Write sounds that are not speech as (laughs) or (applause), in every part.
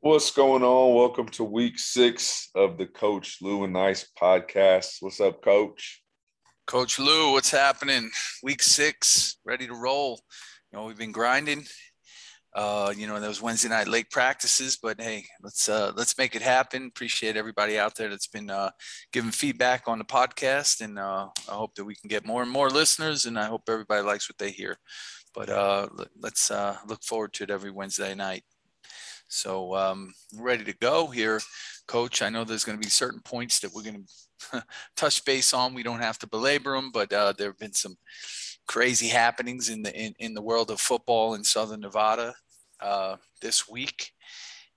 What's going on? Welcome to week six of the Coach Lou and Nice podcast. What's up, Coach? Coach Lou, what's happening? Week six, ready to roll. You know, we've been grinding. Uh, you know, those Wednesday night late practices, but hey, let's uh, let's make it happen. Appreciate everybody out there that's been uh, giving feedback on the podcast, and uh, I hope that we can get more and more listeners. And I hope everybody likes what they hear. But uh, let's uh, look forward to it every Wednesday night. So um, ready to go here, Coach. I know there's going to be certain points that we're going (laughs) to touch base on. We don't have to belabor them, but uh, there have been some crazy happenings in the in, in the world of football in Southern Nevada uh, this week.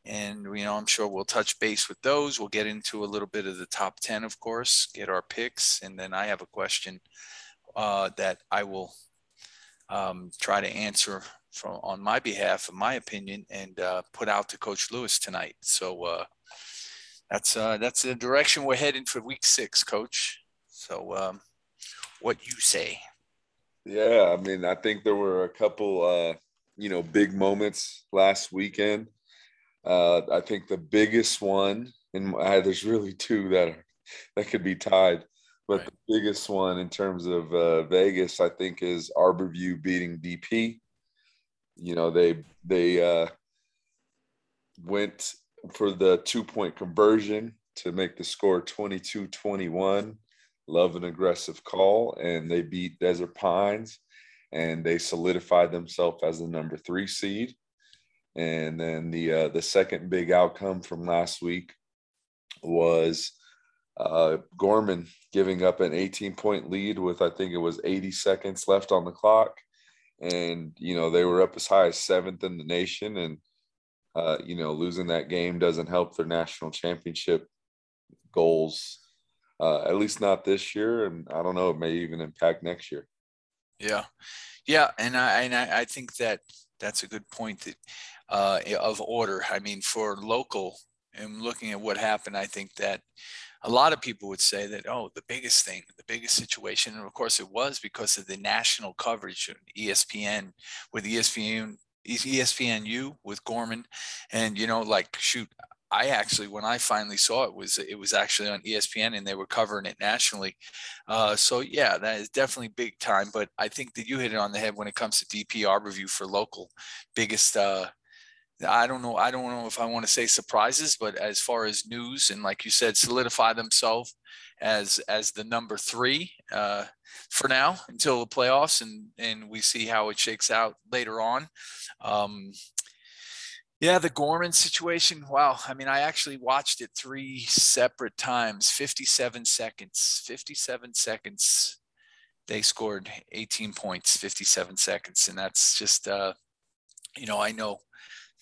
And you know, I'm sure we'll touch base with those. We'll get into a little bit of the top ten, of course, get our picks, and then I have a question uh, that I will um, try to answer from on my behalf, in my opinion, and uh, put out to Coach Lewis tonight. So uh, that's uh, that's the direction we're heading for Week Six, Coach. So um, what you say? Yeah, I mean, I think there were a couple, uh, you know, big moments last weekend. Uh, I think the biggest one, and there's really two that are that could be tied, but right. the biggest one in terms of uh, Vegas, I think, is Arborview beating DP you know they they uh, went for the two point conversion to make the score 22-21 love an aggressive call and they beat desert pines and they solidified themselves as the number three seed. And then the uh, the second big outcome from last week was uh, Gorman giving up an 18 point lead with I think it was 80 seconds left on the clock and you know they were up as high as seventh in the nation and uh, you know losing that game doesn't help their national championship goals uh, at least not this year and i don't know it may even impact next year. Yeah. Yeah and i and i, I think that that's a good point that uh, of order. I mean for local and looking at what happened i think that a lot of people would say that, oh, the biggest thing, the biggest situation, and of course it was because of the national coverage of ESPN with ESPN ESPNU with Gorman, and you know, like shoot, I actually when I finally saw it was it was actually on ESPN and they were covering it nationally. Uh, so yeah, that is definitely big time. But I think that you hit it on the head when it comes to DP Arborview for local biggest uh, I don't know. I don't know if I want to say surprises, but as far as news and like you said, solidify themselves as as the number three uh, for now until the playoffs, and and we see how it shakes out later on. Um, yeah, the Gorman situation. Wow. I mean, I actually watched it three separate times. Fifty-seven seconds. Fifty-seven seconds. They scored 18 points, 57 seconds, and that's just. Uh, you know, I know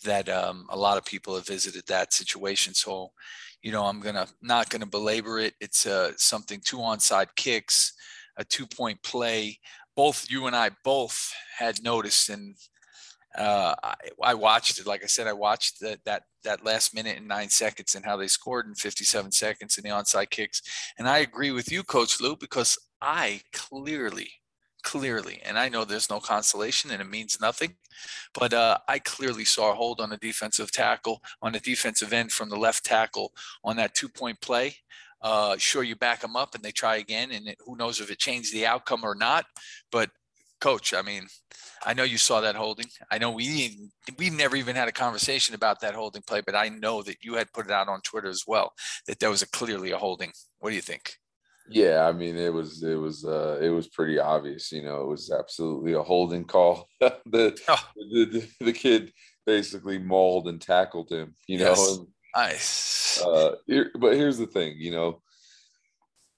that um, a lot of people have visited that situation. So, you know, I'm gonna not gonna belabor it. It's uh, something two onside kicks, a two point play. Both you and I both had noticed, and uh, I, I, watched it. Like I said, I watched that that that last minute and nine seconds and how they scored in 57 seconds in the onside kicks. And I agree with you, Coach Lou, because I clearly clearly, and I know there's no consolation and it means nothing, but uh, I clearly saw a hold on the defensive tackle, on the defensive end from the left tackle on that two point play. Uh, sure, you back them up and they try again, and it, who knows if it changed the outcome or not. But coach, I mean, I know you saw that holding. I know we we never even had a conversation about that holding play, but I know that you had put it out on Twitter as well that there was a clearly a holding. What do you think? Yeah, I mean it was it was uh it was pretty obvious, you know, it was absolutely a holding call. (laughs) the, oh. the, the, the kid basically mauled and tackled him, you yes. know. nice. Uh here, but here's the thing, you know,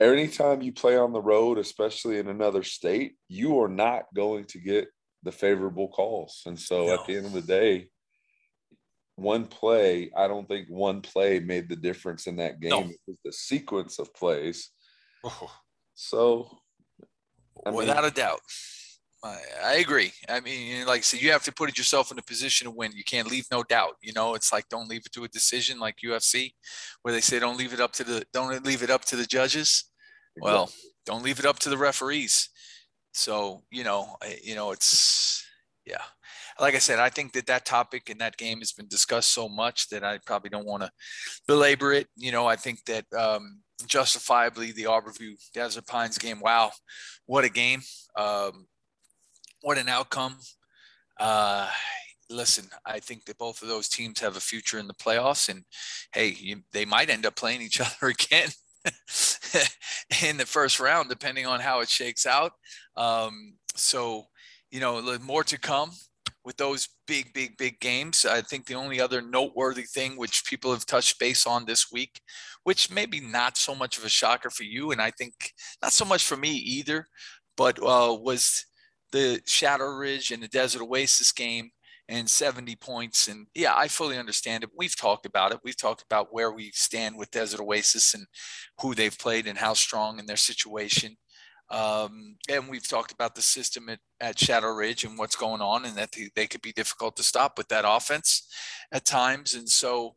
anytime you play on the road, especially in another state, you are not going to get the favorable calls. And so no. at the end of the day, one play, I don't think one play made the difference in that game. No. It was the sequence of plays Oh. So, I without mean, a doubt, I, I, agree. I mean, like I said, you have to put yourself in a position to win. You can't leave no doubt. You know, it's like don't leave it to a decision, like UFC, where they say don't leave it up to the don't leave it up to the judges. Exactly. Well, don't leave it up to the referees. So you know, you know, it's yeah. like I said, I think that that topic in that game has been discussed so much that I probably don't want to belabor it. You know, I think that um, justifiably the Arborview Desert Pines game. Wow, what a game! Um, what an outcome! Uh, listen, I think that both of those teams have a future in the playoffs, and hey, you, they might end up playing each (laughs) other again (laughs) in the first round, depending on how it shakes out. Um, so, you know, more to come with those big, big, big games. I think the only other noteworthy thing, which people have touched base on this week, which maybe not so much of a shocker for you, and I think not so much for me either, but uh, was the Shadow Ridge and the Desert Oasis game and 70 points. And yeah, I fully understand it. We've talked about it. We've talked about where we stand with Desert Oasis and who they've played and how strong in their situation. Um, and we've talked about the system at, at Shadow Ridge and what's going on, and that they, they could be difficult to stop with that offense at times. And so,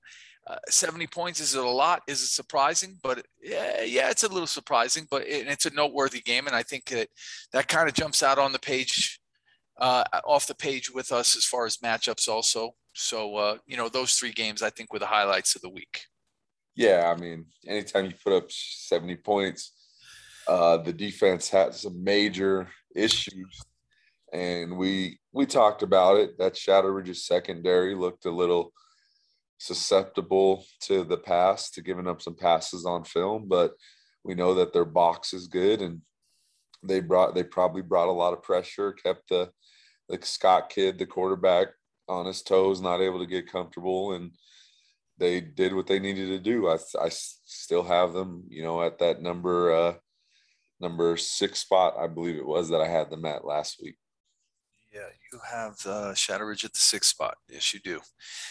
uh, 70 points is it a lot? Is it surprising? But yeah, yeah, it's a little surprising, but it, it's a noteworthy game, and I think that that kind of jumps out on the page, uh, off the page with us as far as matchups also. So uh, you know, those three games I think were the highlights of the week. Yeah, I mean, anytime you put up 70 points uh, the defense had some major issues, and we we talked about it. That Shadow Ridge's secondary looked a little susceptible to the pass, to giving up some passes on film, but we know that their box is good, and they brought they probably brought a lot of pressure, kept the the Scott kid, the quarterback, on his toes, not able to get comfortable, and they did what they needed to do. I, I still have them, you know, at that number uh, number six spot, I believe it was that I had them at last week. Yeah, you have uh, Shadow Ridge at the sixth spot. Yes, you do.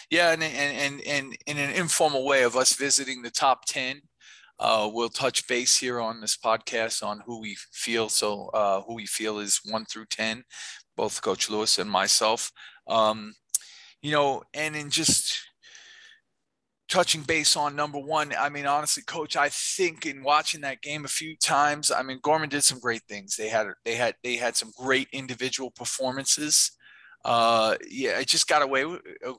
Yeah, and and and, and in an informal way of us visiting the top ten, uh, we'll touch base here on this podcast on who we feel. So uh, who we feel is one through ten, both Coach Lewis and myself. Um, you know, and in just touching base on number one, I mean, honestly, coach, I think in watching that game a few times, I mean, Gorman did some great things. They had, they had, they had some great individual performances. Uh, yeah, it just got away,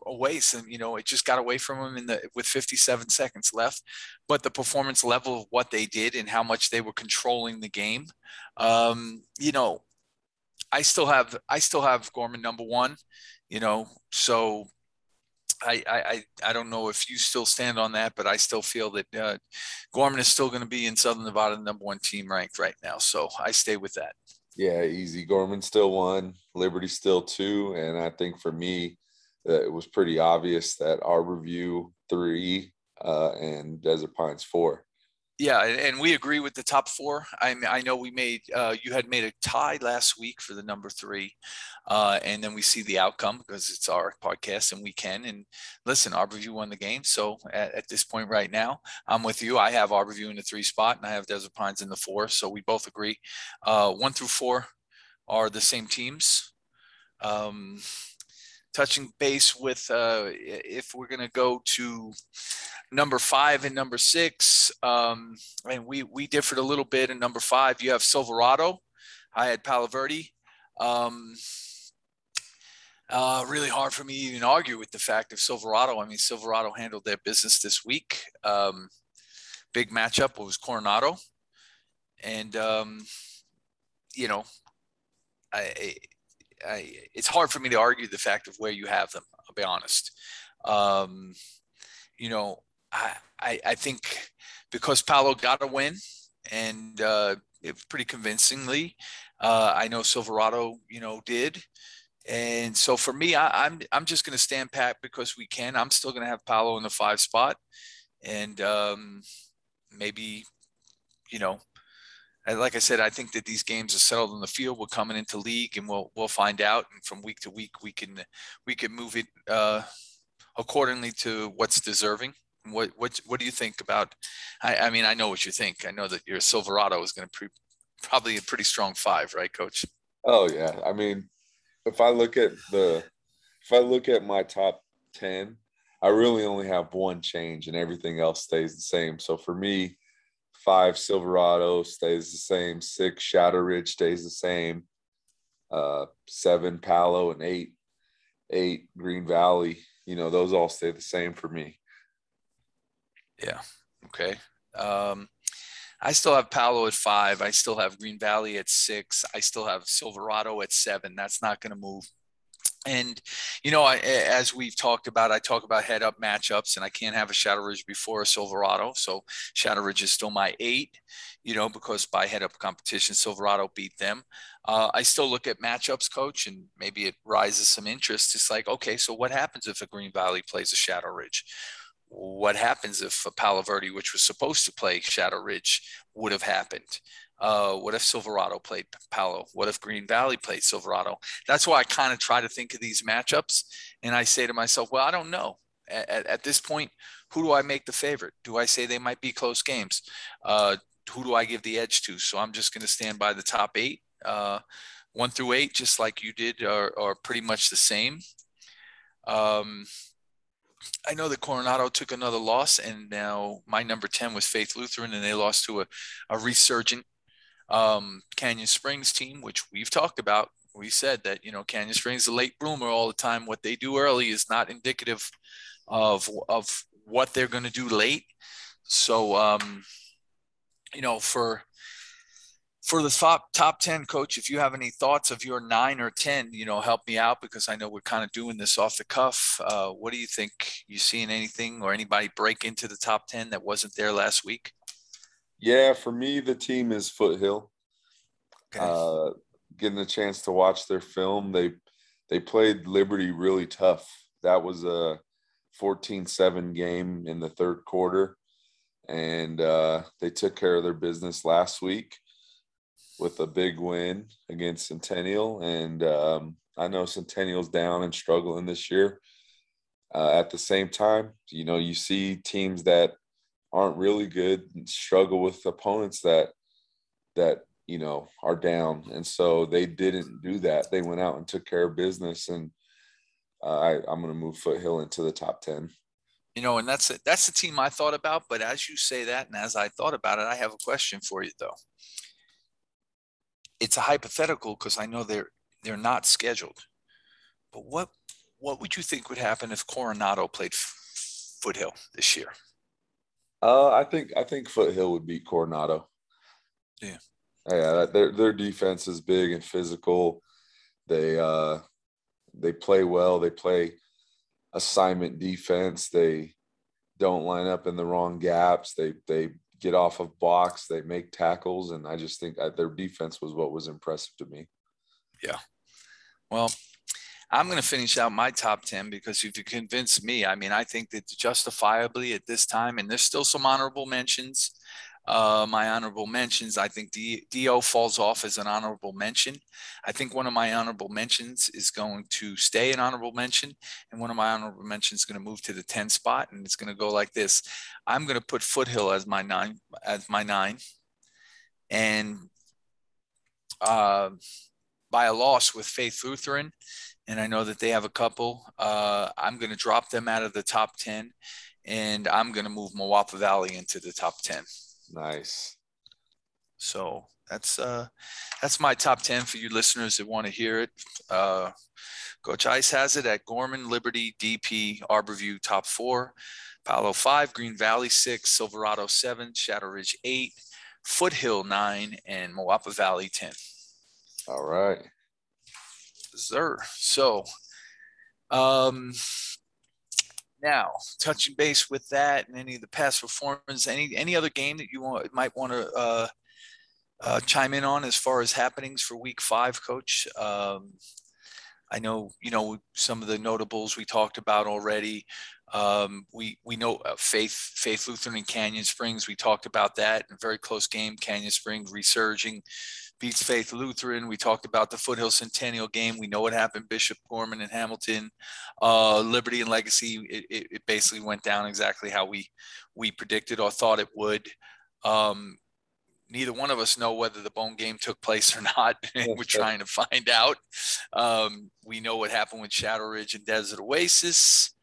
away. Some, you know, it just got away from them in the, with 57 seconds left, but the performance level of what they did and how much they were controlling the game, um, you know, I still have, I still have Gorman number one, you know, so I, I, I don't know if you still stand on that, but I still feel that uh, Gorman is still going to be in Southern Nevada, number one team ranked right now. So I stay with that. Yeah, easy. Gorman still one, Liberty still two, and I think for me, uh, it was pretty obvious that Arborview three uh, and Desert Pines four. Yeah, and we agree with the top four. I I know we made uh, you had made a tie last week for the number three, uh, and then we see the outcome because it's our podcast and we can. And listen, Arborview won the game, so at, at, this point right now, I'm with you. I have Arborview in the three spot, and I have Desert Pines in the four. So we both agree. Uh, one through four are the same teams. Um, touching base with uh, if we're going to go to number five and number six, um, and we we differed a little bit. In number five, you have Silverado. I had Palo Verde. Um, uh, really hard for me to even argue with the fact of Silverado. I mean, Silverado handled their business this week. Um, big matchup was Coronado, and um, you know, I I, it's hard for me to argue the fact of where you have them. I'll be honest. Um, you know, I, I, I think because Palo got a win and uh, pretty convincingly. Uh, I know Silverado, you know, did. And so for me, I, am I'm, I'm just going to stand pat because we can. I'm still going to have Palo in the five spot, and um, maybe, you know, and like I said, I think that these games are settled in the field. We're coming into league, and we'll we'll find out. And from week to week, we can we can move it uh, accordingly to what's deserving. What what what do you think about? I, I mean, I know what you think. I know that your Silverado is going to pre, probably a pretty strong five, right, Coach? Oh yeah. I mean, if I look at the if I look at my top ten, I really only have one change, and everything else stays the same. So for me Five Silverado stays the same. Six Shadow Ridge stays the same. Uh, seven Palo and eight eight, Green Valley. You know, those all stay the same for me. Yeah. Okay. Um, I still have Palo at five. I still have Green Valley at six. I still have Silverado at seven. That's not going to move. And, you know, I, as we've talked about, I talk about head up matchups, and I can't have a Shadow Ridge before a Silverado. So Shadow Ridge is still my eight, you know, because by head up competition, Silverado beat them. Uh, I still look at matchups, coach, and maybe it rises some interest. It's like, okay, so what happens if a Green Valley plays a Shadow Ridge? What happens if a Palo Verde, which was supposed to play Shadow Ridge, would have happened? Uh, what if Silverado played Palo? What if Green Valley played Silverado? That's why I kind of try to think of these matchups. And I say to myself, well, I don't know. At, at, this point, who do I make the favorite? Do I say they might be close games? Uh, who do I give the edge to? So I'm just going to stand by the top eight. Uh, one through eight, just like you did, are, are pretty much the same. Um, I know that Coronado took another loss, and now my number 10 was Faith Lutheran, and they lost to a, a resurgent um, Canyon Springs team, which we've talked about. We said that you know Canyon Springs a late bloomer all the time. What they do early is not indicative of of what they're going to do late. So um, you know for for the top top 10 coach if you have any thoughts of your nine or 10 you know help me out because i know we're kind of doing this off the cuff uh, what do you think you seeing anything or anybody break into the top 10 that wasn't there last week yeah, for me, the team is Foothill. Okay. Uh, getting a chance to watch their film, they they played Liberty really tough. That was a 14-7 game in the third quarter, and uh, they took care of their business last week with a big win against Centennial. And um, I know Centennial's down and struggling this year. Uh, at the same time, you know, you see teams that aren't really good and struggle with opponents that that you know are down. And so they didn't do that. They went out and took care of business. And uh, I, i'm going to move foothill into the top 10 you know and that's it that's the team i thought about. But as you say that and as i thought about it i have a question for you though. It's a hypothetical because i know they're they're not scheduled. But what what would you think would happen if coronado played foothill this year uh, I think I think Foothill would beat Coronado. Yeah. Yeah, their their defense is big and physical. They uh they play well. They play assignment defense. They don't line up in the wrong gaps. They they get off of box. They make tackles, and I just think uh, their defense was what was impressive to me. Yeah. Well, I'm going to finish out my top 10 because if you convince me, I mean, I think that justifiably at this time, and there's still some honorable mentions. Uh, my honorable mentions, I think D- DO falls off as an honorable mention. I think one of my honorable mentions is going to stay an honorable mention, and one of my honorable mentions is going to move to the 10 spot, and it's going to go like this. I'm going to put Foothill as my nine, as my nine, and uh, by a loss with Faith Lutheran and I know that they have a couple. Uh, I'm going to drop them out of the top 10, and I'm going to move Moapa Valley into the top 10. Nice. So that's uh, that's my top 10 for you listeners that want to hear it. Uh, Coach Ice has it at Gorman, Liberty, DP, Arborview, top four. Palo five, Green Valley six, Silverado seven, Shadow Ridge eight, Foothill nine, and Moapa Valley 10. All right sir. So, um, now touching base with that and any of the past performance, any any other game that you want, might want to uh, uh, chime in on as far as happenings for Week Five, Coach. Um, I know you know some of the notables we talked about already. Um, we we know uh, Faith Faith Lutheran and Canyon Springs. We talked about that. A very close game. Canyon Springs resurging beats Faith Lutheran. We talked about the Foothill Centennial game. We know what happened, Bishop Gorman and Hamilton, uh, Liberty and Legacy. It, it, it, basically went down exactly how we we predicted or thought it would. Um, neither one of us know whether the bone game took place or not. (laughs) We're trying to find out. Um, we know what happened with Shadow Ridge and Desert Oasis.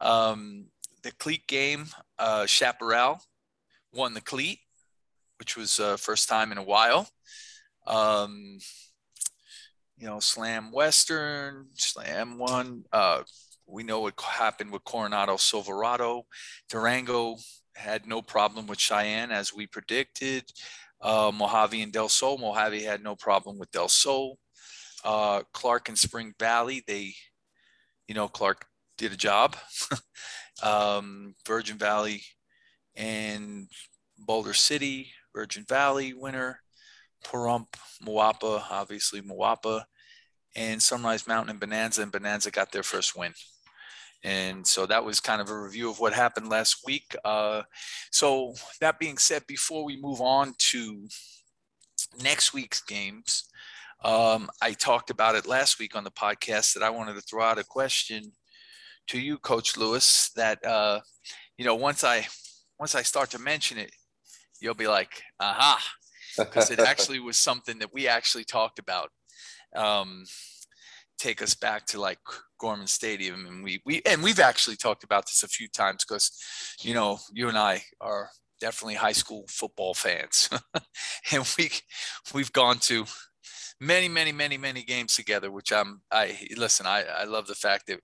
Um, the cleat game, uh, Chaparral won the cleat, which was uh, first time in a while. Um, you know, Slam Western, Slam one. Uh, we know what happened with Coronado Silverado. Durango had no problem with Cheyenne as we predicted. Uh, Mojave and Del Sol, Mojave had no problem with Del Sol. Uh, Clark and Spring Valley, they, you know, Clark did a job. (laughs) um, Virgin Valley and Boulder City, Virgin Valley winner. Pahrump, Moapa, obviously Moapa, and Sunrise Mountain and Bonanza, and Bonanza got their first win. And so that was kind of a review of what happened last week. Uh, so that being said, before we move on to next week's games, um, I talked about it last week on the podcast that I wanted to throw out a question to you, Coach Lewis. That uh, you know, once I once I start to mention it, you'll be like, "Aha!" Because it (laughs) actually was something that we actually talked about. Um, take us back to like Gorman Stadium, and we we and we've actually talked about this a few times because, you know, you and I are definitely high school football fans, (laughs) and we we've gone to many many many many games together. Which I'm I listen. I I love the fact that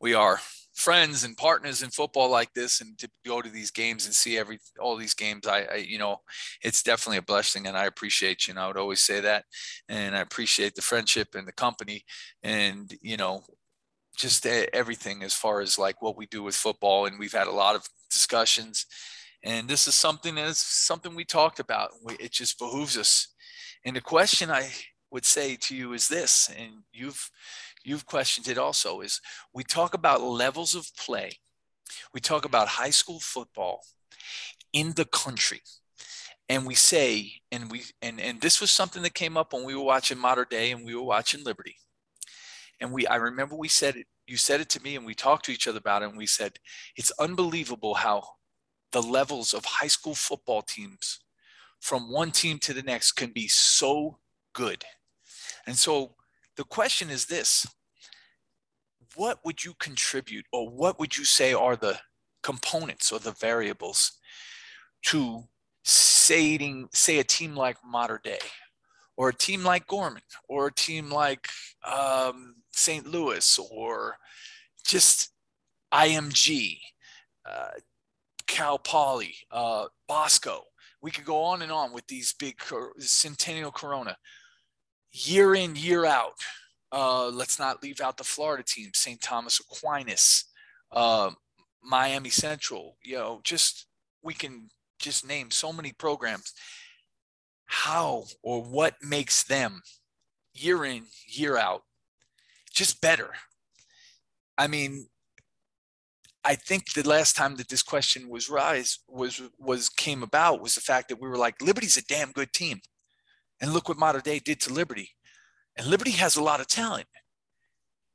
we are friends and partners in football like this and to go to these games and see every all these games I, I, you know it's definitely a blessing and i appreciate you and i would always say that. And i appreciate the friendship and the company and you know just everything as far as like what we do with football and we've had a lot of discussions. And this is something that's something we talked about. It just behooves us. And the question i would say to you is this and you've you've questioned it also is we talk about levels of play. We talk about high school football in the country. And we say, and we and and this was something that came up when we were watching Mater Dei and we were watching Liberty. And we I remember we said it, you said it to me and we talked to each other about it, and we said, it's unbelievable how the levels of high school football teams from one team to the next can be so good. And so the question is this what would you contribute or what would you say are the components or the variables to saying say a team like Mater Dei or a team like Gorman or a team like um, St. Louis or just IMG, uh, Cal Poly, uh, Bosco. We could go on and on with these big Centennial Corona year in, year out. Uh, let's not leave out the Florida team, St. Thomas Aquinas, uh, Miami Central. You know, just we can just name so many programs. How or what makes them year in, year out just better? I mean, I think the last time that this question was rise was was came about was the fact that we were like Liberty's a damn good team, and look what Mater Dei did to Liberty. And Liberty has a lot of talent.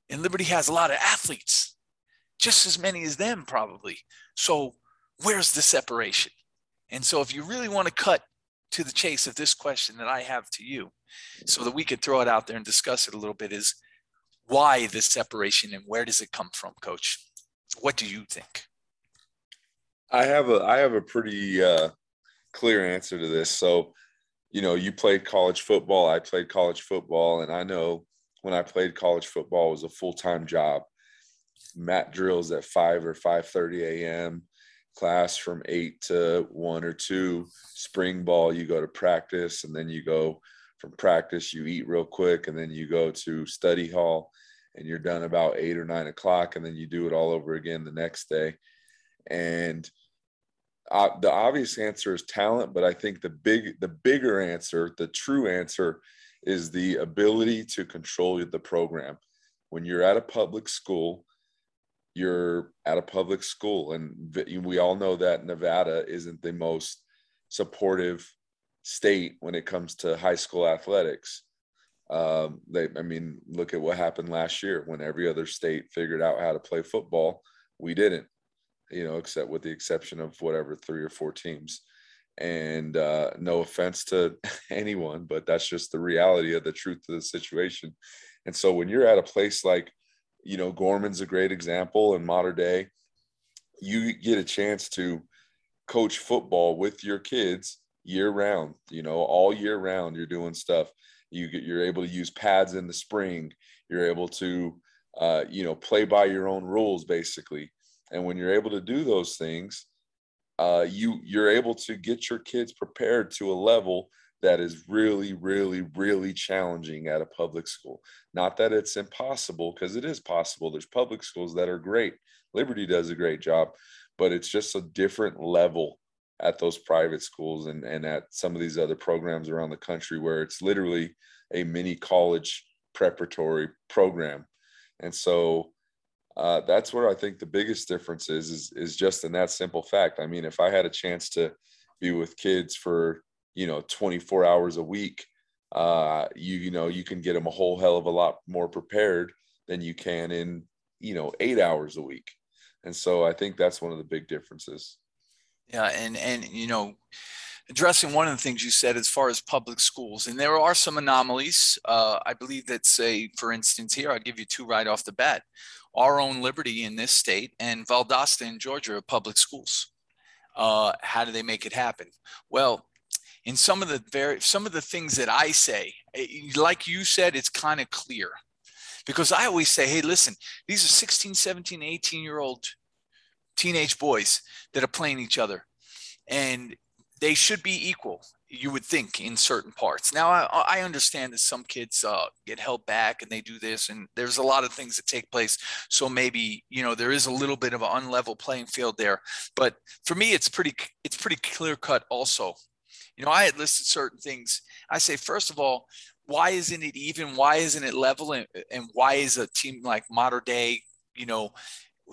And Liberty has a lot of athletes, just as many as them, probably. So, where's the separation? And so, if you really want to cut to the chase of this question that I have to you, so that we could throw it out there and discuss it a little bit, is why this separation and where does it come from, coach? What do you think? I have a I have a pretty uh, clear answer to this. So you know, you played college football, I played college football, and I know when I played college football it was a full-time job. Mat drills at 5 or 5:30 a.m., class from 8 to 1 or 2, spring ball you go to practice and then you go from practice you eat real quick and then you go to study hall and you're done about 8 or 9 o'clock and then you do it all over again the next day. And uh, the obvious answer is talent, but I think the big, the bigger answer, the true answer, is the ability to control the program. When you're at a public school, you're at a public school, and we all know that Nevada isn't the most supportive state when it comes to high school athletics. Um, they, I mean, look at what happened last year when every other state figured out how to play football. We didn't you know, except with the exception of whatever three or four teams. And uh, no offense to (laughs) anyone, but that's just the reality of the truth of the situation. And so when you're at a place like, you know, Gorman's a great example in Mater Dei, you get a chance to coach football with your kids year round, you know, all year round, you're doing stuff. You get you're able to use pads in the spring. You're able to uh, you know play by your own rules basically. And when you're able to do those things, uh, you you're able to get your kids prepared to a level that is really, really, really challenging at a public school. Not that it's impossible, because it is possible. There's public schools that are great. Liberty does a great job, but it's just a different level at those private schools and, and at some of these other programs around the country where it's literally a mini college preparatory program. And so uh, that's where I think the biggest difference is, is, is just in that simple fact. I mean, if I had a chance to be with kids for you know 24 hours a week uh you you know you can get them a whole hell of a lot more prepared than you can in you know 8 hours a week. And so i think that's one of the big differences. Yeah and and you know addressing one of the things you said as far as public schools and there are some anomalies. Uh, i believe that say for instance here i'll give you two right off the bat our own liberty in this state and valdosta in georgia public schools. Uh, how do they make it happen? Well in some of the very some of the things that I say, eh, like you said, it's kind of clear. Because I always say, hey, listen, these are 16, 17, 18 year old teenage boys that are playing each other and they should be equal you would think in certain parts now i, I understand that some kids uh, get held back and they do this and there's a lot of things that take place so maybe you know there is a little bit of an unlevel playing field there but for me it's pretty it's pretty clear cut also you know, I had listed certain things. I say, first of all, why isn't it even? Why isn't it level? And, and why is a team like Mater Dei, you know,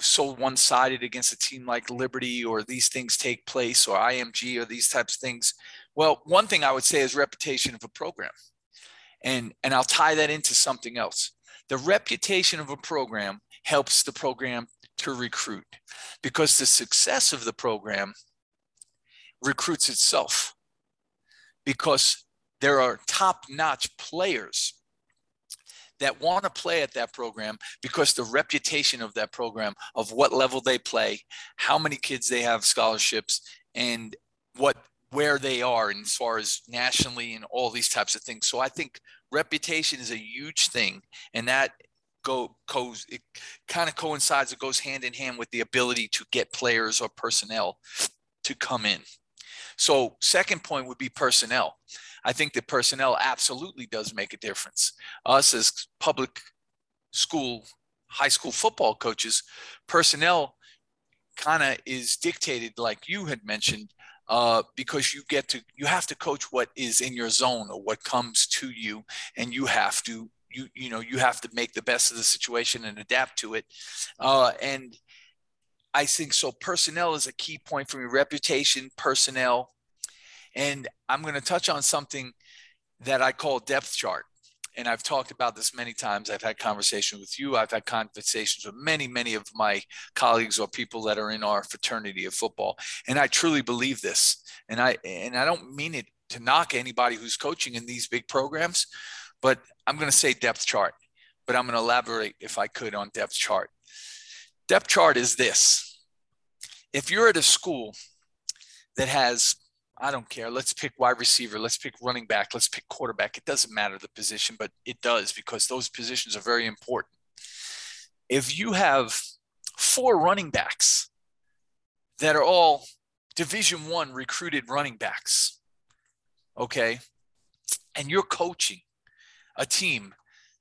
so one-sided against a team like Liberty or these things take place or IMG or these types of things? Well, one thing I would say is reputation of a program. And, and I'll tie that into something else. The reputation of a program helps the program to recruit because the success of the program recruits itself because there are top notch players that want to play at that program because the reputation of that program, of what level they play, how many kids they have scholarships, and what where they are and as far as nationally and all these types of things. So I think reputation is a huge thing, and that go goes it kind of coincides. It goes hand in hand with the ability to get players or personnel to come in. So, second point would be personnel. I think that personnel absolutely does make a difference. Us as public school, high school football coaches, personnel kind of is dictated, like you had mentioned, uh, because you get to you have to coach what is in your zone or what comes to you, and you have to you you know you have to make the best of the situation and adapt to it. Uh, and I think so. Personnel is a key point for me. Reputation, personnel, and I'm going to touch on something that I call depth chart. And I've talked about this many times. I've had conversations with you. I've had conversations with many, many of my colleagues or people that are in our fraternity of football. And I truly believe this. And I and I don't mean it to knock anybody who's coaching in these big programs, but I'm going to say depth chart. But I'm going to elaborate if I could on depth chart. Depth chart is this if you're at a school that has I don't care. Let's pick wide receiver. Let's pick running back. Let's pick quarterback. It doesn't matter the position, but it does because those positions are very important. If you have four running backs that are all Division One recruited running backs, okay, and you're coaching a team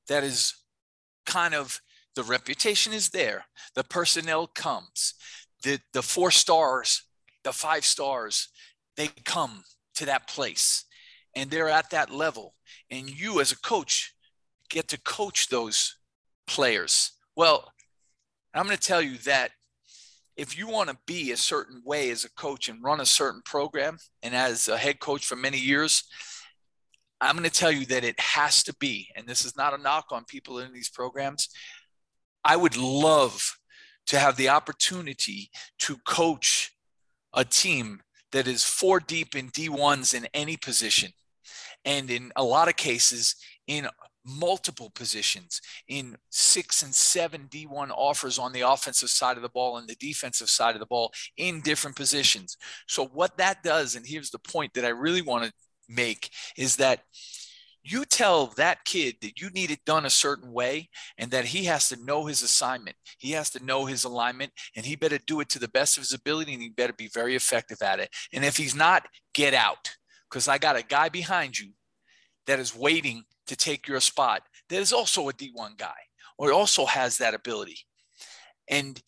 that is kind of the reputation is there, the personnel comes, the the four stars, the five stars, they come to that place and they're at that level. And you as a coach get to coach those players. Well, I'm going to tell you that if you want to be a certain way as a coach and run a certain program, and as a head coach for many years, I'm going to tell you that it has to be, and this is not a knock on people in these programs. I would love to have the opportunity to coach a team that is four deep in D1s in any position. And in a lot of cases, in multiple positions, in six and seven D1 offers on the offensive side of the ball and the defensive side of the ball in different positions. So, what that does, and here's the point that I really want to make, is that You tell that kid that you need it done a certain way and that he has to know his assignment. He has to know his alignment and he better do it to the best of his ability and he better be very effective at it. And if he's not, get out because I got a guy behind you that is waiting to take your spot that is also a D1 guy or also has that ability. And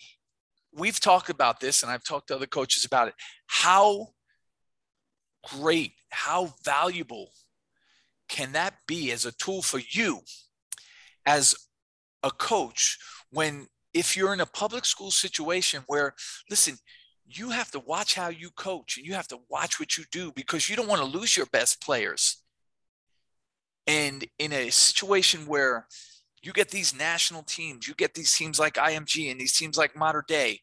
we've talked about this and I've talked to other coaches about it. How great, how valuable can that be as a tool for you as a coach when if you're in a public school situation where listen you have to watch how you coach and you have to watch what you do because you don't want to lose your best players and in a situation where you get these national teams, you get these teams like IMG and these teams like Mater Dei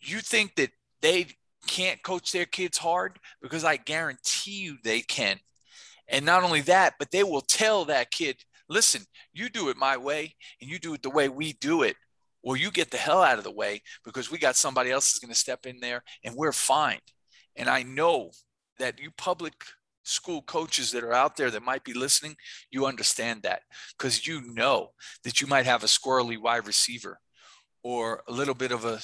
you think that they can't coach their kids hard because I guarantee you they can. And not only that, but they will tell that kid, listen, you do it my way and you do it the way we do it, or you get the hell out of the way because we got somebody else is going to step in there and we're fine. And I know that you public school coaches that are out there that might be listening, you understand that because you know that you might have a squirrely wide receiver or a little bit of a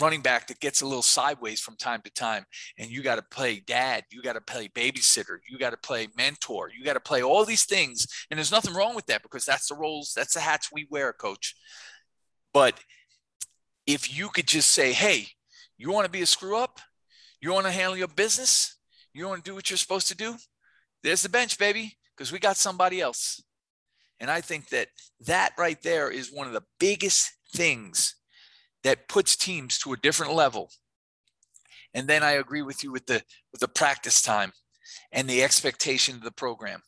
running back that gets a little sideways from time to time and you got to play dad you got to play babysitter you got to play mentor you got to play all these things and there's nothing wrong with that because that's the roles that's the hats we wear coach but if you could just say hey you want to be a screw up you want to handle your business you want to do what you're supposed to do? There's the bench, baby, because we got somebody else. And I think that that right there is one of the biggest things that puts teams to a different level. And then I agree with you with the with the practice time and the expectation of the program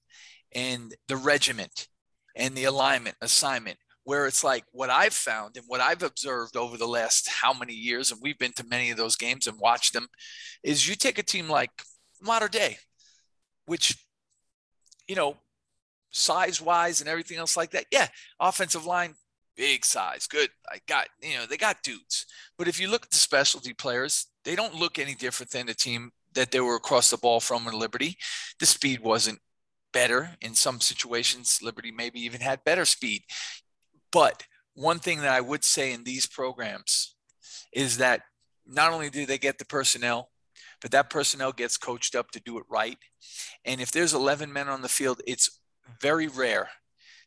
and the regiment and the alignment assignment where it's like what I've found and what I've observed over the last how many years, and we've been to many of those games and watched them, is you take a team like Mater Dei, which, you know, size wise and everything else like that. Yeah, offensive line, big size, good. I got, you know, they got dudes. But if you look at the specialty players, they don't look any different than the team that they were across the ball from in Liberty. The speed wasn't better in some situations. Liberty maybe even had better speed. But one thing that I would say in these programs is that not only do they get the personnel, but that personnel gets coached up to do it right. And if there's 11 men on the field, it's very rare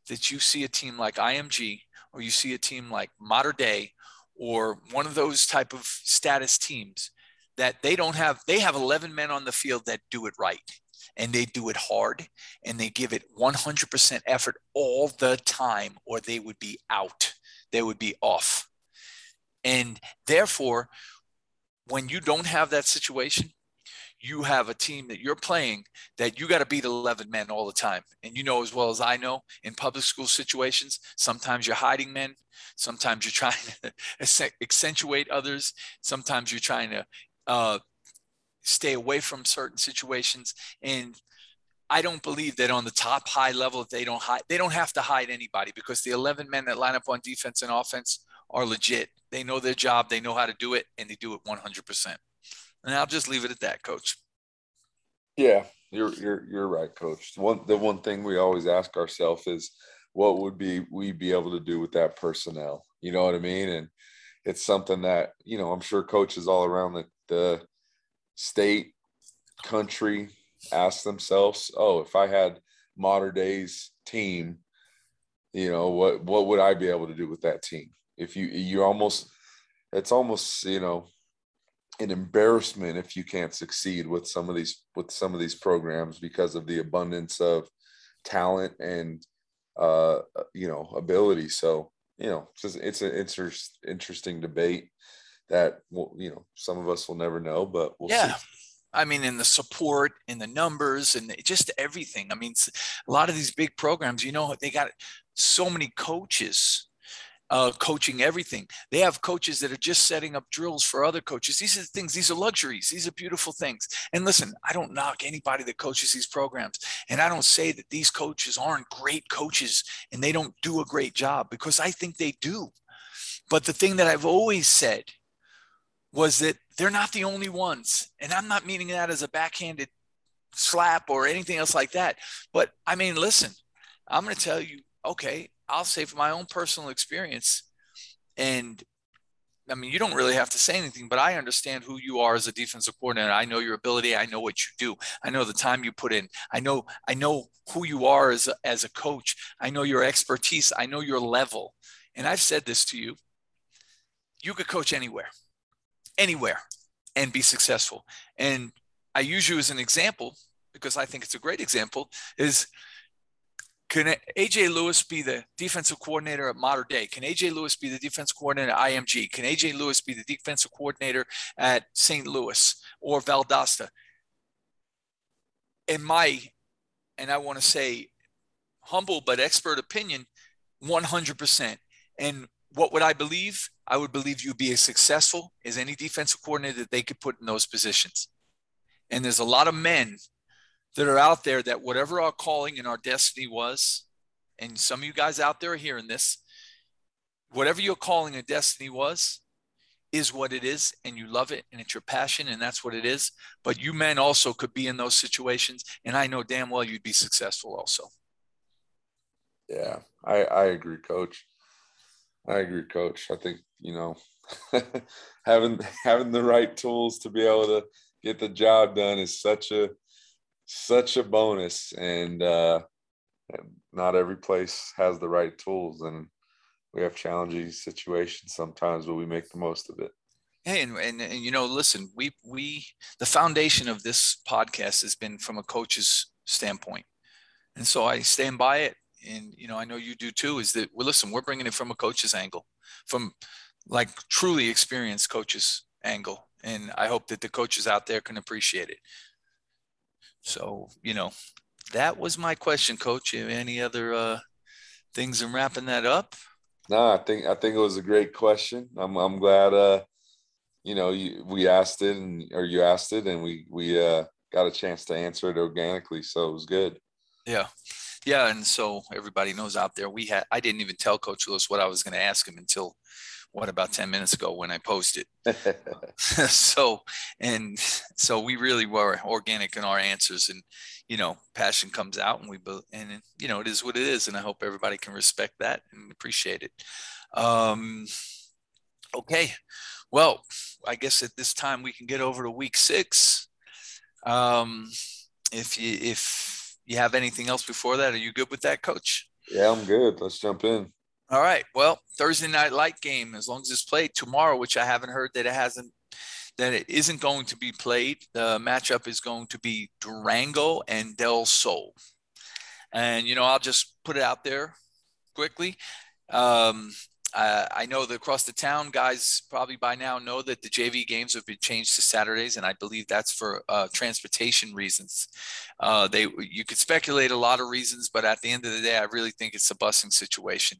that you see a team like IMG or you see a team like Mater Dei or one of those type of status teams that they don't have they have 11 men on the field that do it right and they do it hard and they give it 100% effort all the time or they would be out. They would be off. And therefore when you don't have that situation, you have a team that you're playing that you got to beat 11 men all the time. And you know as well as I know in public school situations, sometimes you're hiding men, sometimes you're trying (laughs) to accentuate others, sometimes you're trying to uh, stay away from certain situations. And I don't believe that on the top high level they don't hide. They don't have to hide anybody because the 11 men that line up on defense and offense are legit. They know their job, they know how to do it, and they do it 100%. And I'll just leave it at that, coach. Yeah, you're you're you're right, coach. One the one thing we always ask ourselves is what would be we be able to do with that personnel? You know what I mean? And it's something that, you know, I'm sure coaches all around the, the state, country ask themselves, oh, if I had Mater Dei's team, you know, what what would I be able to do with that team? if you you almost it's almost you know an embarrassment if you can't succeed with some of these with some of these programs because of the abundance of talent and uh you know ability so you know it's just, it's an interest, interesting debate that will you know some of us will never know but we'll yeah see. I mean, in the support, in the numbers, and just everything. I mean, a lot of these big programs, you know, they got so many coaches uh, coaching everything. They have coaches that are just setting up drills for other coaches. These are things, these are luxuries, these are beautiful things. And listen, I don't knock anybody that coaches these programs. And I don't say that these coaches aren't great coaches and they don't do a great job because I think they do. But the thing that I've always said was that they're not the only ones. And I'm not meaning that as a backhanded slap or anything else like that. But I mean, listen, I'm going to tell you, okay, I'll say from my own personal experience, and I mean, you don't really have to say anything, but I understand who you are as a defensive coordinator. I know your ability. I know what you do. I know the time you put in. I know I know who you are as a, as a coach. I know your expertise. I know your level. And I've said this to you. You could coach anywhere, anywhere, and be successful. And I use you as an example because I think it's a great example. Is can AJ Lewis be the defensive coordinator at Mater Dei? Can AJ Lewis be the defensive coordinator at IMG? Can AJ Lewis be the defensive coordinator at St. Louis or Valdosta? In my, and I want to say humble but expert opinion, 100%. And what would I believe? I would believe you'd be as successful as any defensive coordinator that they could put in those positions. And there's a lot of men that are out there that whatever our calling and our destiny was, and some of you guys out there are hearing this, whatever your calling and destiny was, is what it is, and you love it, and it's your passion, and that's what it is. But you men also could be in those situations, and I know damn well you'd be successful also. Yeah, I, I agree, coach. I agree, coach. I think, you know, (laughs) having having the right tools to be able to get the job done is such a such a bonus and uh, not every place has the right tools and we have challenging situations sometimes but we make the most of it. Hey and, and, and you know listen we we the foundation of this podcast has been from a coach's standpoint. And so i stand by it and you know i know you do too is that well listen we're bringing it from a coach's angle from like truly experienced coaches angle and i hope that the coaches out there can appreciate it so, you know, that was my question, Coach. Any other uh, things in wrapping that up? No, I think I think it was a great question. I'm I'm glad uh, you know you, we asked it and or you asked it and we we uh, got a chance to answer it organically, so it was good. Yeah, yeah, and so everybody knows out there we had I didn't even tell Coach Lewis what I was going to ask him until what about 10 minutes ago when I posted. (laughs) (laughs) so, and so we really were organic in our answers and, you know, passion comes out and we, and, you know, it is what it is. And I hope everybody can respect that and appreciate it. Um, okay. Well, I guess at this time we can get over to week six. Um, if you, if you have anything else before that, are you good with that coach? Yeah, I'm good. Let's jump in. All right. Well, Thursday night light game, as long as it's played tomorrow, which I haven't heard that it hasn't, that it isn't going to be played. The matchup is going to be Durango and Del Sol. And, you know, I'll just put it out there quickly. Um, uh, I know that across the town, guys probably by now know that the JV games have been changed to Saturdays, and I believe that's for uh, transportation reasons. Uh, they you could speculate a lot of reasons, but at the end of the day, I really think it's a busing situation.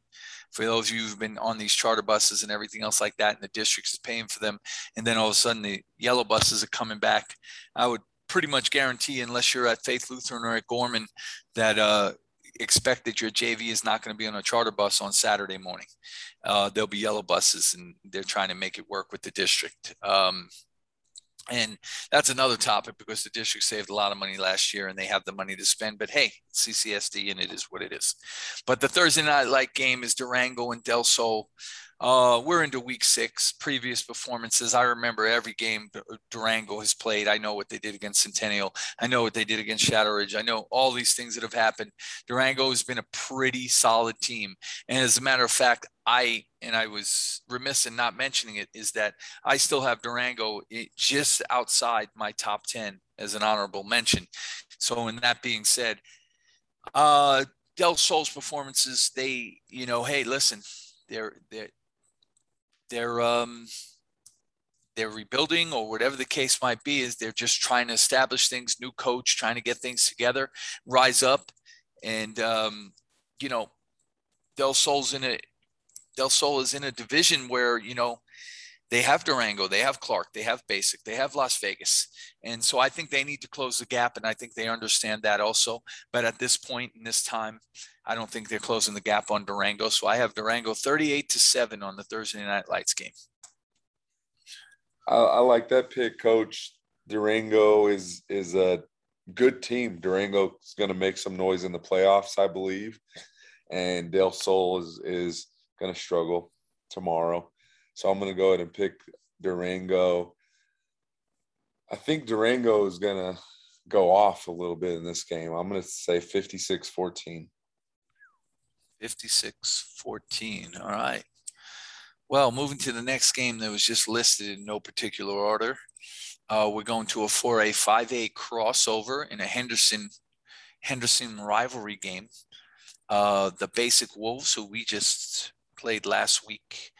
For those of you who've been on these charter buses and everything else like that, and the district is paying for them, and then all of a sudden the yellow buses are coming back, I would pretty much guarantee, unless you're at Faith Lutheran or at Gorman, that uh, expect that your JV is not going to be on a charter bus on Saturday morning. Uh, there'll be yellow buses, and they're trying to make it work with the district. Um, and that's another topic because the district saved a lot of money last year and they have the money to spend. But hey, CCSD and it is what it is. But the Thursday night light game is Durango and Del Sol. Uh, we're into week six. Previous performances, I remember every game Durango has played. I know what they did against Centennial. I know what they did against Shadow Ridge. I know all these things that have happened. Durango has been a pretty solid team. And as a matter of fact, I and I was remiss in not mentioning it is that I still have Durango just outside my top 10 as an honorable mention. So, in that being said, uh, Del Sol's performances, they, you know, hey, listen, they're they're they're um they're rebuilding or whatever the case might be is they're just trying to establish things new coach trying to get things together rise up and um you know del sol's in a del sol is in a division where you know they have Durango, they have Clark, they have Basic, they have Las Vegas. And so I think they need to close the gap. And I think they understand that also. But at this point in this time, I don't think they're closing the gap on Durango. So I have Durango 38 to 7 on the Thursday night lights game. I, I like that pick, coach. Durango is is a good team. Durango is going to make some noise in the playoffs, I believe, and Del Sol is is going to struggle tomorrow. So I'm going to go ahead and pick Durango. I think Durango is going to go off a little bit in this game. I'm going to say 56 14. 56 14. All right. Well, moving to the next game that was just listed in no particular order. Uh, we're going to a 4A 5A crossover in a Henderson Henderson rivalry game. Uh, the Basic Wolves, who we just played last week,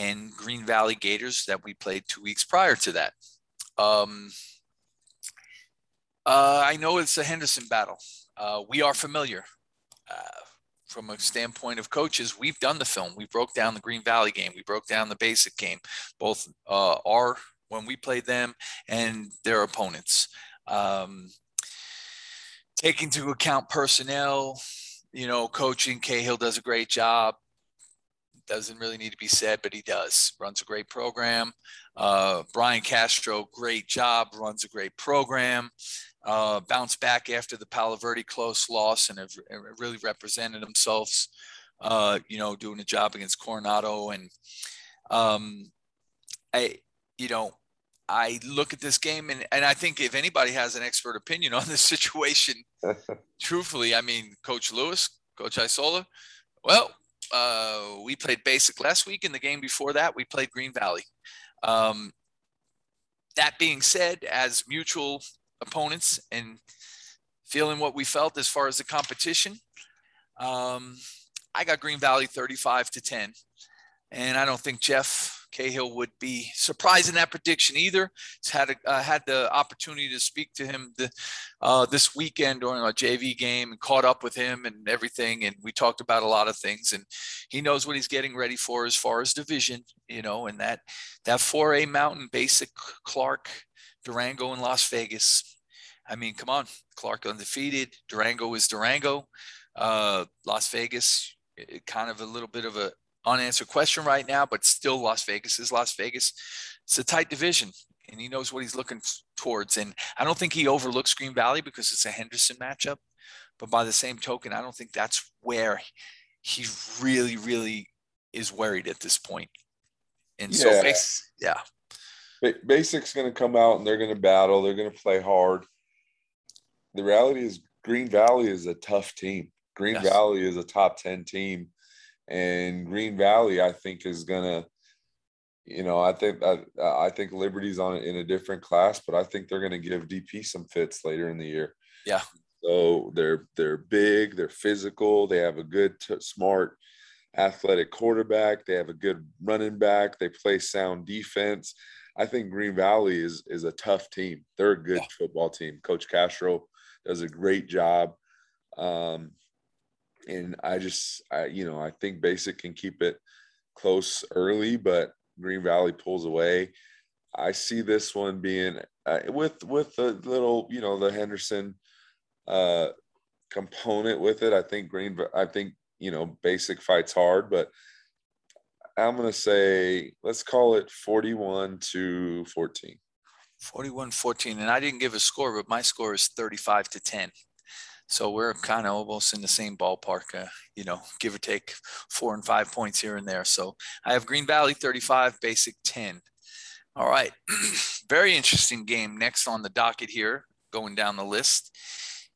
and Green Valley Gators that we played two weeks prior to that. Um, uh, I know it's a Henderson battle. Uh, we are familiar. Uh, from a standpoint of coaches, we've done the film. We broke down the Green Valley game. We broke down the basic game, both uh, our when we played them and their opponents. Um, into account personnel, you know, coaching. Cahill does a great job. Doesn't really need to be said, but he does. Runs a great program. Uh, Brian Castro, great job. Runs a great program uh, bounced back after the Palo Verde close loss and have really represented themselves, uh, you know, doing a job against Coronado. And um, I, you know, I look at this game and, and I think if anybody has an expert opinion (laughs) on this situation, (laughs) truthfully, I mean, Coach Lewis, Coach Isola, well, uh, we played basic last week. In the game before that, we played Green Valley. Um, that being said, as mutual opponents and feeling what we felt as far as the competition. Um, I got Green Valley 35 to 10. And I don't think Jeff Cahill would be surprised in that prediction either. He's had a, uh, had the opportunity to speak to him the, uh, this weekend during a JV game and caught up with him and everything. And we talked about a lot of things. And he knows what he's getting ready for as far as division, you know, and that that 4A Mountain Basic Clark Durango and Las Vegas. I mean, come on, Clark undefeated. Durango is Durango. Uh, Las Vegas, kind of a little bit of a unanswered question right now, but still Las Vegas is Las Vegas. It's a tight division, and he knows what he's looking towards. And I don't think he overlooks Green Valley because it's a Henderson matchup. But by the same token, I don't think that's where he really, really is worried at this point. And yeah. so, yeah. Basic's going to come out and they're going to battle. They're going to play hard. The reality is, Green Valley is a tough team. Green yes. Valley is a top 10 team. And Green Valley, I think, is to, you know, I think I, I think Liberty's on in a different class, but I think they're going to give DP some fits later in the year. Yeah. So they're they're big, they're physical, they have a good, t- smart, athletic quarterback. They have a good running back. They play sound defense. I think Green Valley is is a tough team. They're a good yeah. football team. Coach Castro does a great job. Um, and I just, I, you know, I think Basic can keep it close early, but Green Valley pulls away. I see this one being uh, with with the little, you know, the Henderson uh, component with it. I think Green, I think you know, Basic fights hard, but I'm to say, let's call it 41 to 14. 41 14. And I didn't give a score, but my score is 35 to 10. So we're kind of almost in the same ballpark, uh, you know, give or take four and five points here and there. So I have Green Valley 35, basic 10. All right. (clears throat) Very interesting game next on the docket here, going down the list,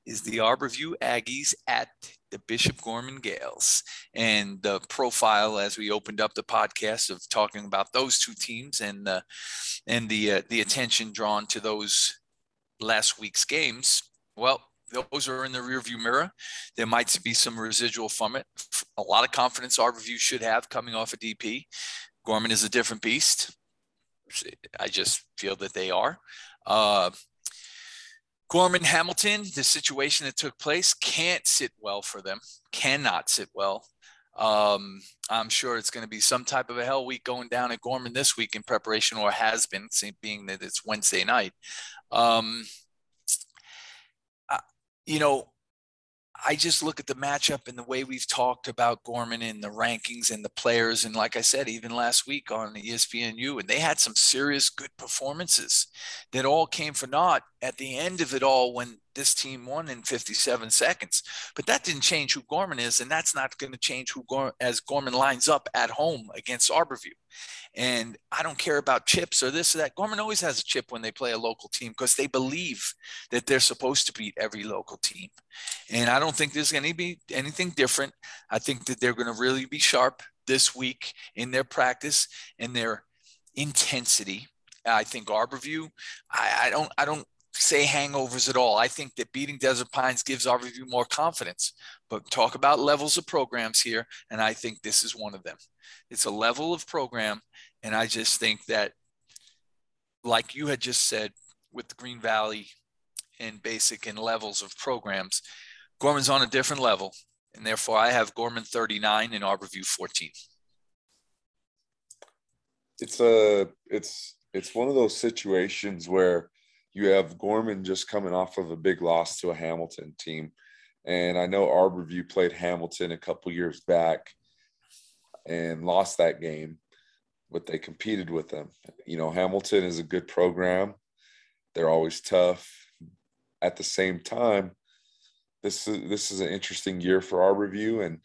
is the Arborview Aggies at the Bishop Gorman Gales. And the profile, as we opened up the podcast, of talking about those two teams and and the uh, the attention drawn to those last week's games. Well, those are in the rearview mirror. There might be some residual from it. A lot of confidence Arborview should have coming off a of DP. Gorman is a different beast. I just feel that they are. Uh, Gorman Hamilton, the situation that took place can't sit well for them, cannot sit well. Um, I'm sure it's going to be some type of a hell week going down at Gorman this week in preparation, or has been, being that it's Wednesday night. Um, you know, I just look at the matchup and the way we've talked about Gorman and the rankings and the players. And like I said, even last week on ESPNU, and they had some serious good performances that all came for naught at the end of it all when this team won in 57 seconds. But that didn't change who Gorman is, and that's not going to change who as Gorman lines up at home against Arborview. And I don't care about chips or this or that. Gorman always has a chip when they play a local team because they believe that they're supposed to beat every local team. And I don't think there's going to be anything different. I think that they're going to really be sharp this week in their practice and their intensity. I think Arborview, I, I don't, I don't say hangovers at all. I think that beating Desert Pines gives Arborview more confidence. But talk about levels of programs here, and I think this is one of them. It's a level of program, and I just think that, like you had just said, with the Green Valley and basic and levels of programs, Gorman's on a different level, and therefore I have Gorman 39 and Arborview 14. It's a it's it's one of those situations where you have Gorman just coming off of a big loss to a Hamilton team. And I know Arborview played Hamilton a couple years back and lost that game, but they competed with them. You know, Hamilton is a good program. They're always tough. At the same time, this is this is an interesting year for Arborview. And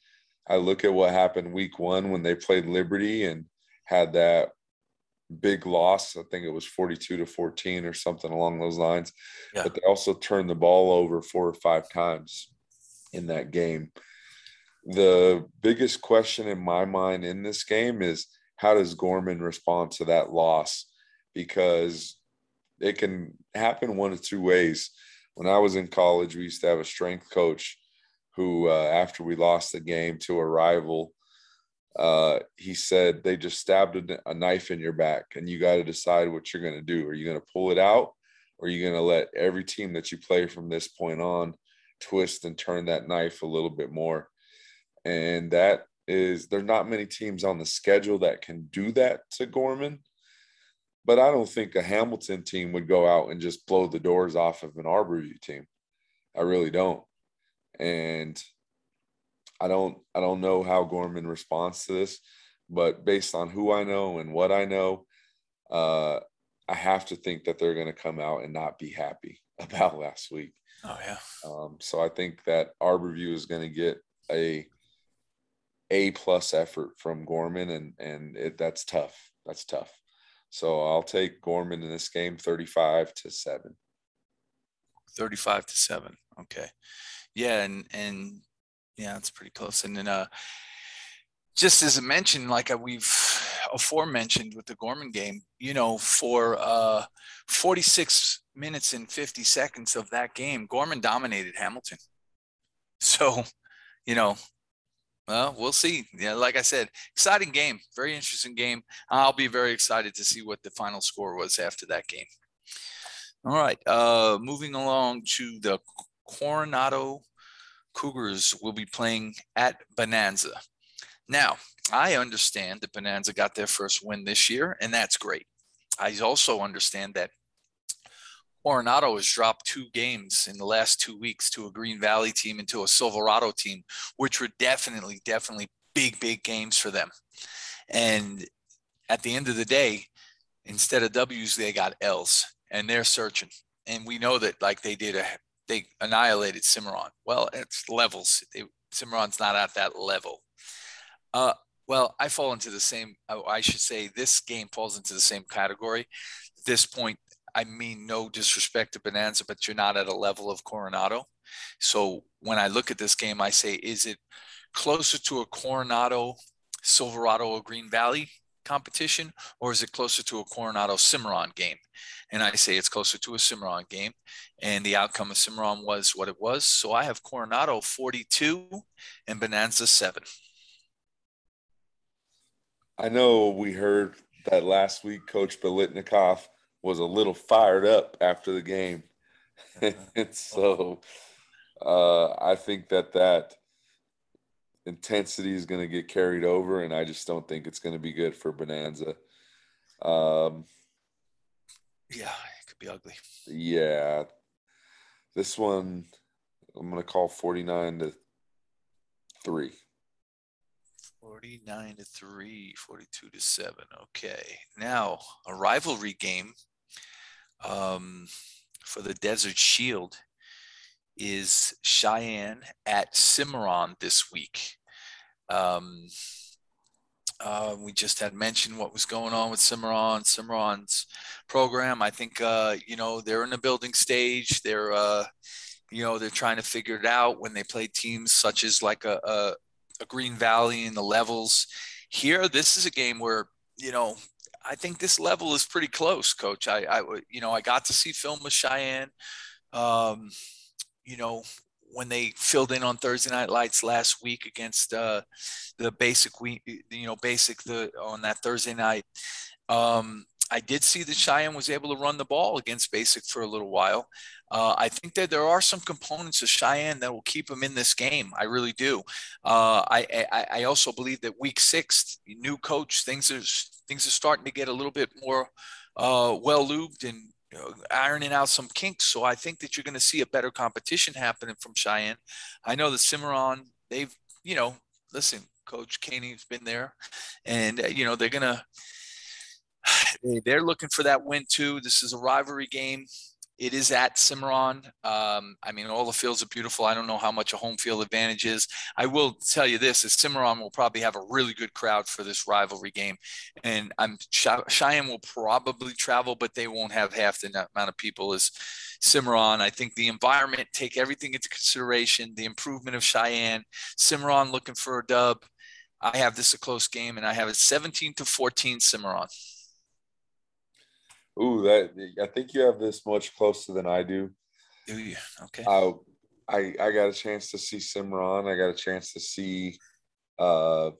I look at what happened week one when they played Liberty and had that big loss. I think it was 42 to 14 or something along those lines. Yeah. But they also turned the ball over four or five times in that game. The biggest question in my mind in this game is how does Gorman respond to that loss? Because it can happen one of two ways. When I was in college, we used to have a strength coach who, uh, after we lost the game to a rival, uh, he said they just stabbed a, knife in your back and you got to decide what you're going to do. Are you going to pull it out or are you going to let every team that you play from this point on twist and turn that knife a little bit more? And that is, there's not many teams on the schedule that can do that to Gorman. But I don't think a Hamilton team would go out and just blow the doors off of an Arborview team. I really don't. And I don't I don't know how Gorman responds to this, but based on who I know and what I know, uh, I have to think that they're going to come out and not be happy (laughs) about last week. Oh yeah. Um, so I think that Arborview is going to get a a plus effort from Gorman, and and it, that's tough. That's tough. So I'll take Gorman in this game, thirty-five to seven. Thirty-five to seven. Okay. Yeah, and and yeah, it's pretty close. And then, uh, just as a mention, like uh, we've aforementioned with the Gorman game, you know, for uh, 46 minutes and 50 seconds of that game, Gorman dominated Hamilton. So, you know, well, we'll see. Yeah, like I said, exciting game, very interesting game. I'll be very excited to see what the final score was after that game. All right, uh, moving along to the Coronado Cougars will be playing at Bonanza. Now, I understand that Bonanza got their first win this year, and that's great. I also understand that Coronado has dropped two games in the last two weeks to a Green Valley team and to a Silverado team, which were definitely, definitely big, big games for them. And at the end of the day, instead of W's, they got L's, and they're searching. And we know that, like they did a they annihilated Cimarron. Well, it's levels. They, Cimarron's not at that level. Uh, well, I fall into the same. I should say this game falls into the same category. At this point, I mean no disrespect to Bonanza, but you're not at a level of Coronado. So when I look at this game, I say, is it closer to a Coronado, Silverado, or Green Valley competition, or is it closer to a Coronado Cimarron game? And I say it's closer to a Cimarron game. And the outcome of Cimarron was what it was. So I have Coronado 42 and Bonanza 7. I know we heard that last week Coach Biletnikoff was a little fired up after the game. (laughs) and so uh, I think that that intensity is going to get carried over, and I just don't think it's going to be good for Bonanza. Um, yeah, it could be ugly. Yeah, this one I'm going to call 49 to three. 49 to 3, 42 to 7. Okay. Now, a rivalry game um, for the Desert Shield is Cheyenne at Cimarron this week. Um, uh, we just had mentioned what was going on with Cimarron, Cimarron's program. I think, uh, you know, they're in the building stage. They're, uh, you know, they're trying to figure it out when they play teams such as like a, a, a Green Valley and the levels. Here, this is a game where, you know, I think this level is pretty close, coach. I, I you know, I got to see film with Cheyenne. Um, you know, when they filled in on Thursday Night Lights last week against uh, the basic we you know basic the on that Thursday night. Um, I did see that Cheyenne was able to run the ball against basic for a little while. Uh, I think that there are some components of Cheyenne that will keep them in this game. I really do. Uh, I, I, I also believe that week six, new coach, things are things are starting to get a little bit more uh, well lubed and ironing out some kinks. So I think that you're going to see a better competition happening from Cheyenne. I know the Cimarron, they've, you know, listen, Coach Caney's been there, and uh, you know they're gonna (sighs) they're looking for that win too. This is a rivalry game. It is at Cimarron. Um, I mean, all the fields are beautiful. I don't know how much a home field advantage is. I will tell you this: is Cimarron will probably have a really good crowd for this rivalry game, and I'm Cheyenne will probably travel, but they won't have half the amount of people as Cimarron. I think the environment, take everything into consideration, the improvement of Cheyenne, Cimarron looking for a dub. I have this a close game, and I have it 17 to 14 Cimarron. Ooh, that I think you have this much closer than I do. Do you? Okay. I I I got a chance to see Cimarron. I got a chance to see uh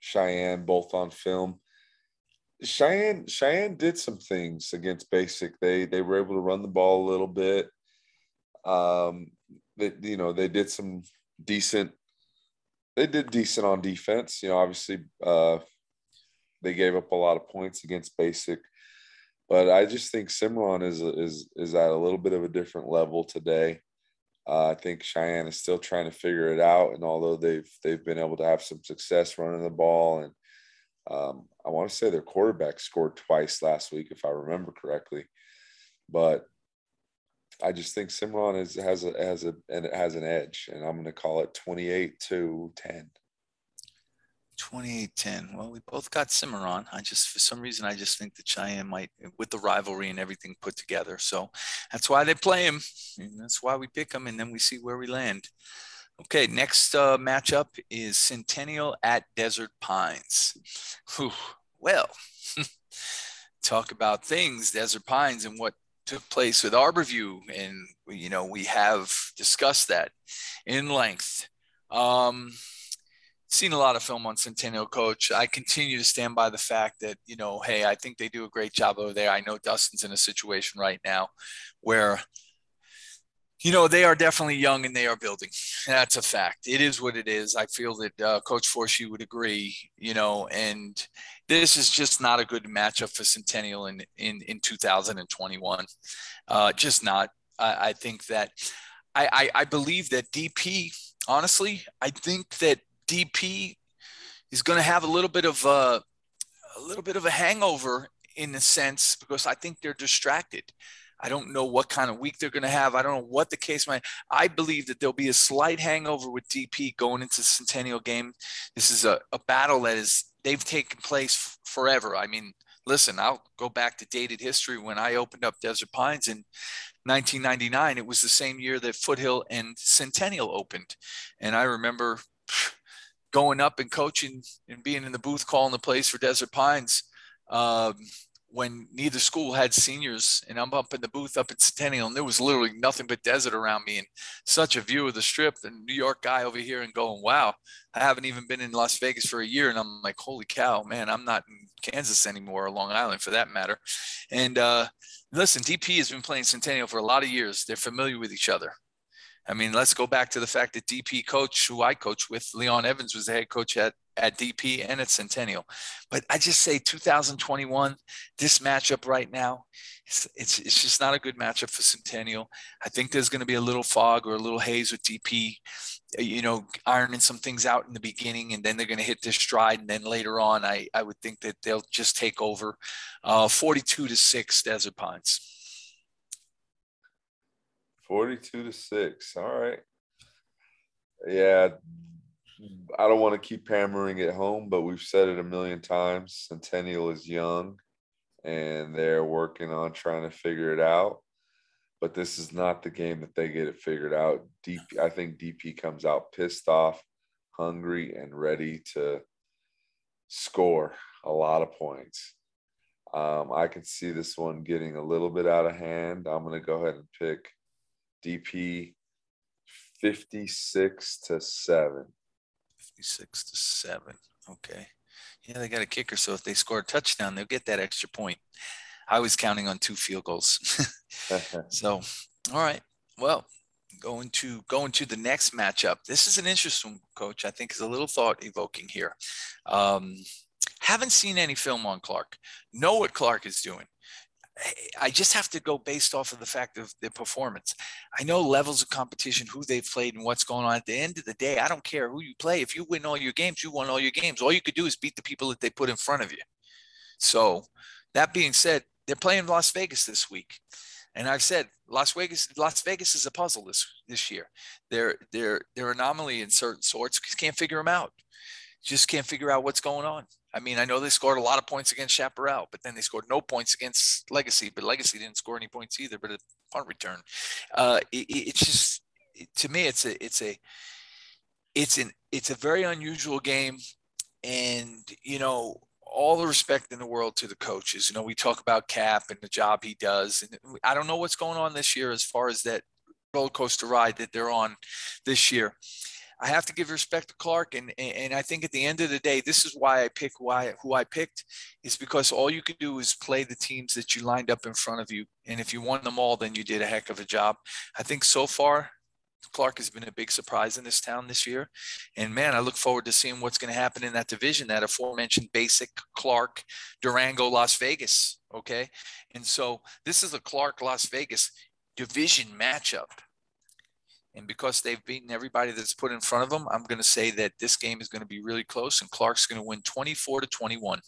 Cheyenne both on film. Cheyenne Cheyenne did some things against Basic. They they were able to run the ball a little bit. Um, they you know they did some decent. They did decent on defense. You know, obviously, uh, they gave up a lot of points against Basic but I just think Cimarron is is is at a little bit of a different level today. Uh, I think Cheyenne is still trying to figure it out, and although they've they've been able to have some success running the ball, and um, I want to say their quarterback scored twice last week, if I remember correctly, but I just think Cimarron is, has a has a and it has an edge, and I'm going to call it 28 to 10. 28-10. Well, we both got Cimarron. I just, for some reason, I just think that Cheyenne might, with the rivalry and everything put together. So that's why they play him. And that's why we pick him. and then we see where we land. Okay, next uh, matchup is Centennial at Desert Pines. Whew. Well, (laughs) talk about things, Desert Pines, and what took place with Arborview, and you know we have discussed that in length. Um, seen a lot of film on Centennial Coach. I continue to stand by the fact that, you know, hey, I think they do a great job over there. I know Dustin's in a situation right now where, you know, they are definitely young and they are building. That's a fact. It is what it is. I feel that uh, Coach Forsey would agree, you know, and this is just not a good matchup for Centennial in, in, in 2021. Uh, just not. I, I think that I, I, I believe that DP honestly, I think that DP is going to have a little bit of a, a little bit of a hangover in a sense because I think they're distracted. I don't know what kind of week they're going to have. I don't know what the case might. I believe that there'll be a slight hangover with DP going into the Centennial game. This is a, a battle that is they've taken place forever. I mean, listen, I'll go back to dated history when I opened up Desert Pines in 1999. It was the same year that Foothill and Centennial opened, and I remember going up and coaching and being in the booth calling the plays for Desert Pines um, when neither school had seniors. And I'm up in the booth up at Centennial, and there was literally nothing but desert around me and such a view of the strip. And New York guy over here and going, wow, I haven't even been in Las Vegas for a year. And I'm like, holy cow, man, I'm not in Kansas anymore or Long Island for that matter. And uh, listen, DP has been playing Centennial for a lot of years. They're familiar with each other. I mean, let's go back to the fact that DP coach, who I coach with, Leon Evans, was the head coach at, at DP and at Centennial. But I just say 2021, this matchup right now, it's, it's, it's just not a good matchup for Centennial. I think there's going to be a little fog or a little haze with DP, you know, ironing some things out in the beginning, and then they're going to hit this stride. And then later on, I, I would think that they'll just take over uh, 42 to 6 Desert Pines. 42 to 6. All right. Yeah. I don't want to keep hammering it home, but we've said it a million times. Centennial is young and they're working on trying to figure it out. But this is not the game that they get it figured out. DP, I think DP comes out pissed off, hungry, and ready to score a lot of points. Um, I can see this one getting a little bit out of hand. I'm going to go ahead and pick DP 56 to 7. 56 to 7. Okay. Yeah, they got a kicker. So if they score a touchdown, they'll get that extra point. I was counting on two field goals. (laughs) so, all right. Well, going to going to the next matchup. This is an interesting coach. I think is a little thought evoking here. Um, haven't seen any film on Clark. Know what Clark is doing. I just have to go based off of the fact of their performance. I know levels of competition, who they've played, and what's going on. At the end of the day, I don't care who you play. If you win all your games, you won all your games. All you could do is beat the people that they put in front of you. So, that being said, they're playing Las Vegas this week, and I've said Las Vegas. Las Vegas is a puzzle this this year. They're they're they're anomaly in certain sorts. Can't figure them out. Just can't figure out what's going on. I mean, I know they scored a lot of points against Chaparral, but then they scored no points against Legacy. But Legacy didn't score any points either. But a punt return, uh, it, it's just to me, it's a it's a it's an it's a very unusual game, and you know all the respect in the world to the coaches. You know, we talk about Cap and the job he does, and I don't know what's going on this year as far as that roller coaster ride that they're on this year. I have to give respect to Clark, and and I think at the end of the day, this is why I pick why who I picked is because all you could do is play the teams that you lined up in front of you, and if you won them all, then you did a heck of a job. I think so far. Clark has been a big surprise in this town this year. And man, I look forward to seeing what's going to happen in that division, that aforementioned basic Clark, Durango, Las Vegas. Okay. And so this is a Clark Las Vegas division matchup. And because they've beaten everybody that's put in front of them, I'm going to say that this game is going to be really close and Clark's going to win 24 to 21.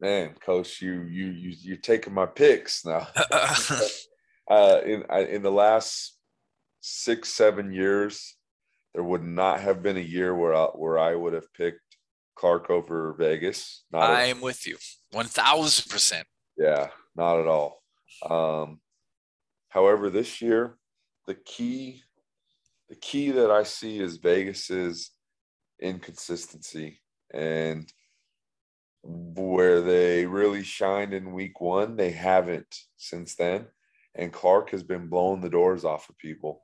Man, coach, you you you you're taking my picks now. (laughs) (laughs) uh, in in the last six seven years, there would not have been a year where I, where I would have picked Clark over Vegas. Not I am with you, one thousand percent. Yeah, not at all. Um, however, this year the key the key that I see is Vegas's inconsistency and where they really shined in week one, they haven't since then. And Clark has been blowing the doors off of people.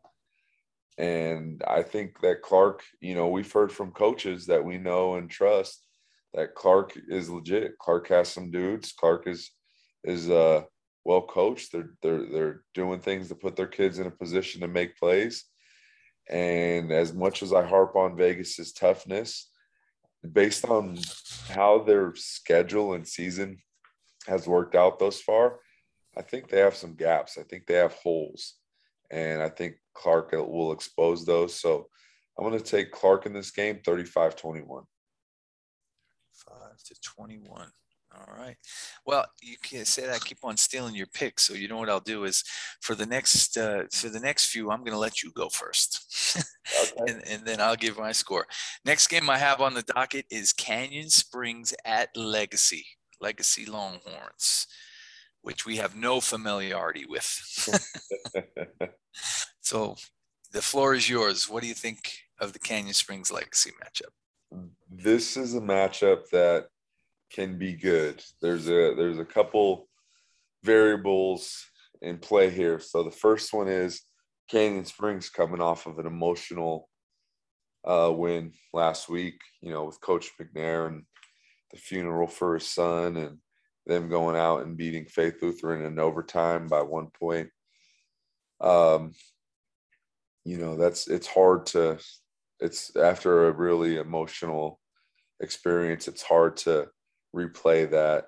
And I think that Clark, you know, we've heard from coaches that we know and trust that Clark is legit. Clark has some dudes. Clark is is uh well coached. They're they're they're doing things to put their kids in a position to make plays. And as much as I harp on Vegas's toughness, based on how their schedule and season has worked out thus far, I think they have some gaps. I think they have holes. And I think Clark uh, will expose those. So I'm going to take Clark in this game 35 21. 5 to 21. All right. Well, you can't say that I keep on stealing your picks. So you know what I'll do is for the next uh, for the next few, I'm going to let you go first, (laughs) okay. and, and then I'll give my score. Next game I have on the docket is Canyon Springs at Legacy, Legacy Longhorns, which we have no familiarity with. (laughs) so the floor is yours. What do you think of the Canyon Springs Legacy matchup? This is a matchup that can be good. There's a there's a couple variables in play here. So the first one is Canyon Springs coming off of an emotional uh, win last week, you know, with Coach McNair and the funeral for his son and them going out and beating Faith Lutheran in overtime by one point. Um, you know, that's it's hard to it's after a really emotional experience, it's hard to replay that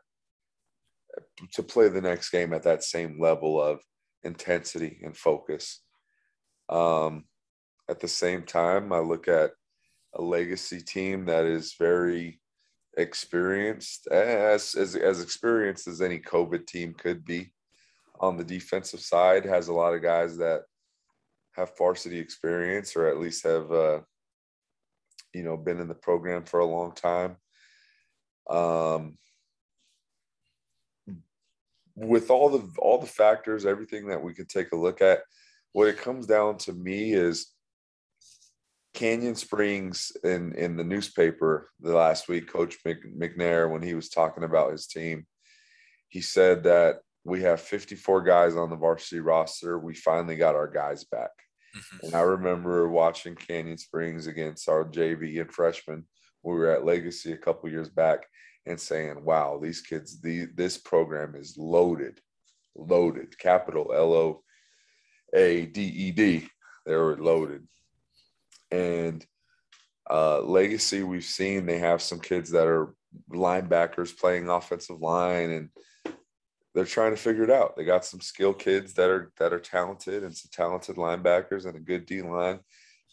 to play the next game at that same level of intensity and focus. Um, at the same time, I look at a legacy team that is very experienced, as, as, as experienced as any COVID team could be on the defensive side has a lot of guys that have varsity experience or at least have uh, you know been in the program for a long time. Um, with all the all the factors, everything that we could take a look at, what it comes down to me is Canyon Springs in in the newspaper the last week, Coach McNair, when he was talking about his team, he said that we have 54 guys on the varsity roster. We finally got our guys back. Mm-hmm. And I remember watching Canyon Springs against our JV and freshmen. We were at Legacy a couple years back and saying, wow, these kids, the, this program is loaded, loaded, capital L O A D E D. They were loaded. And uh, Legacy, we've seen they have some kids that are linebackers playing offensive line and they're trying to figure it out. They got some skill kids that are that are talented and some talented linebackers and a good D line,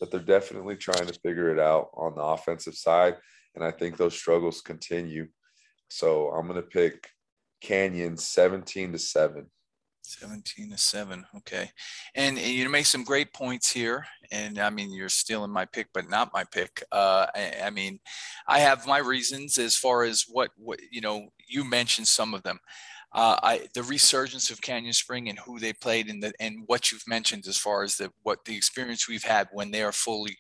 but they're definitely trying to figure it out on the offensive side. And I think those struggles continue. So I'm gonna pick Canyon 17 to 7. 17 to 7 okay and, and, you make some great points here and i mean you're stealing my pick but not my pick uh, I, I, mean i have my reasons as far as what what you know you mentioned some of them uh, I, the resurgence of Canyon Spring and who they played and the, and what you've mentioned as far as the what the experience we've had when they are fully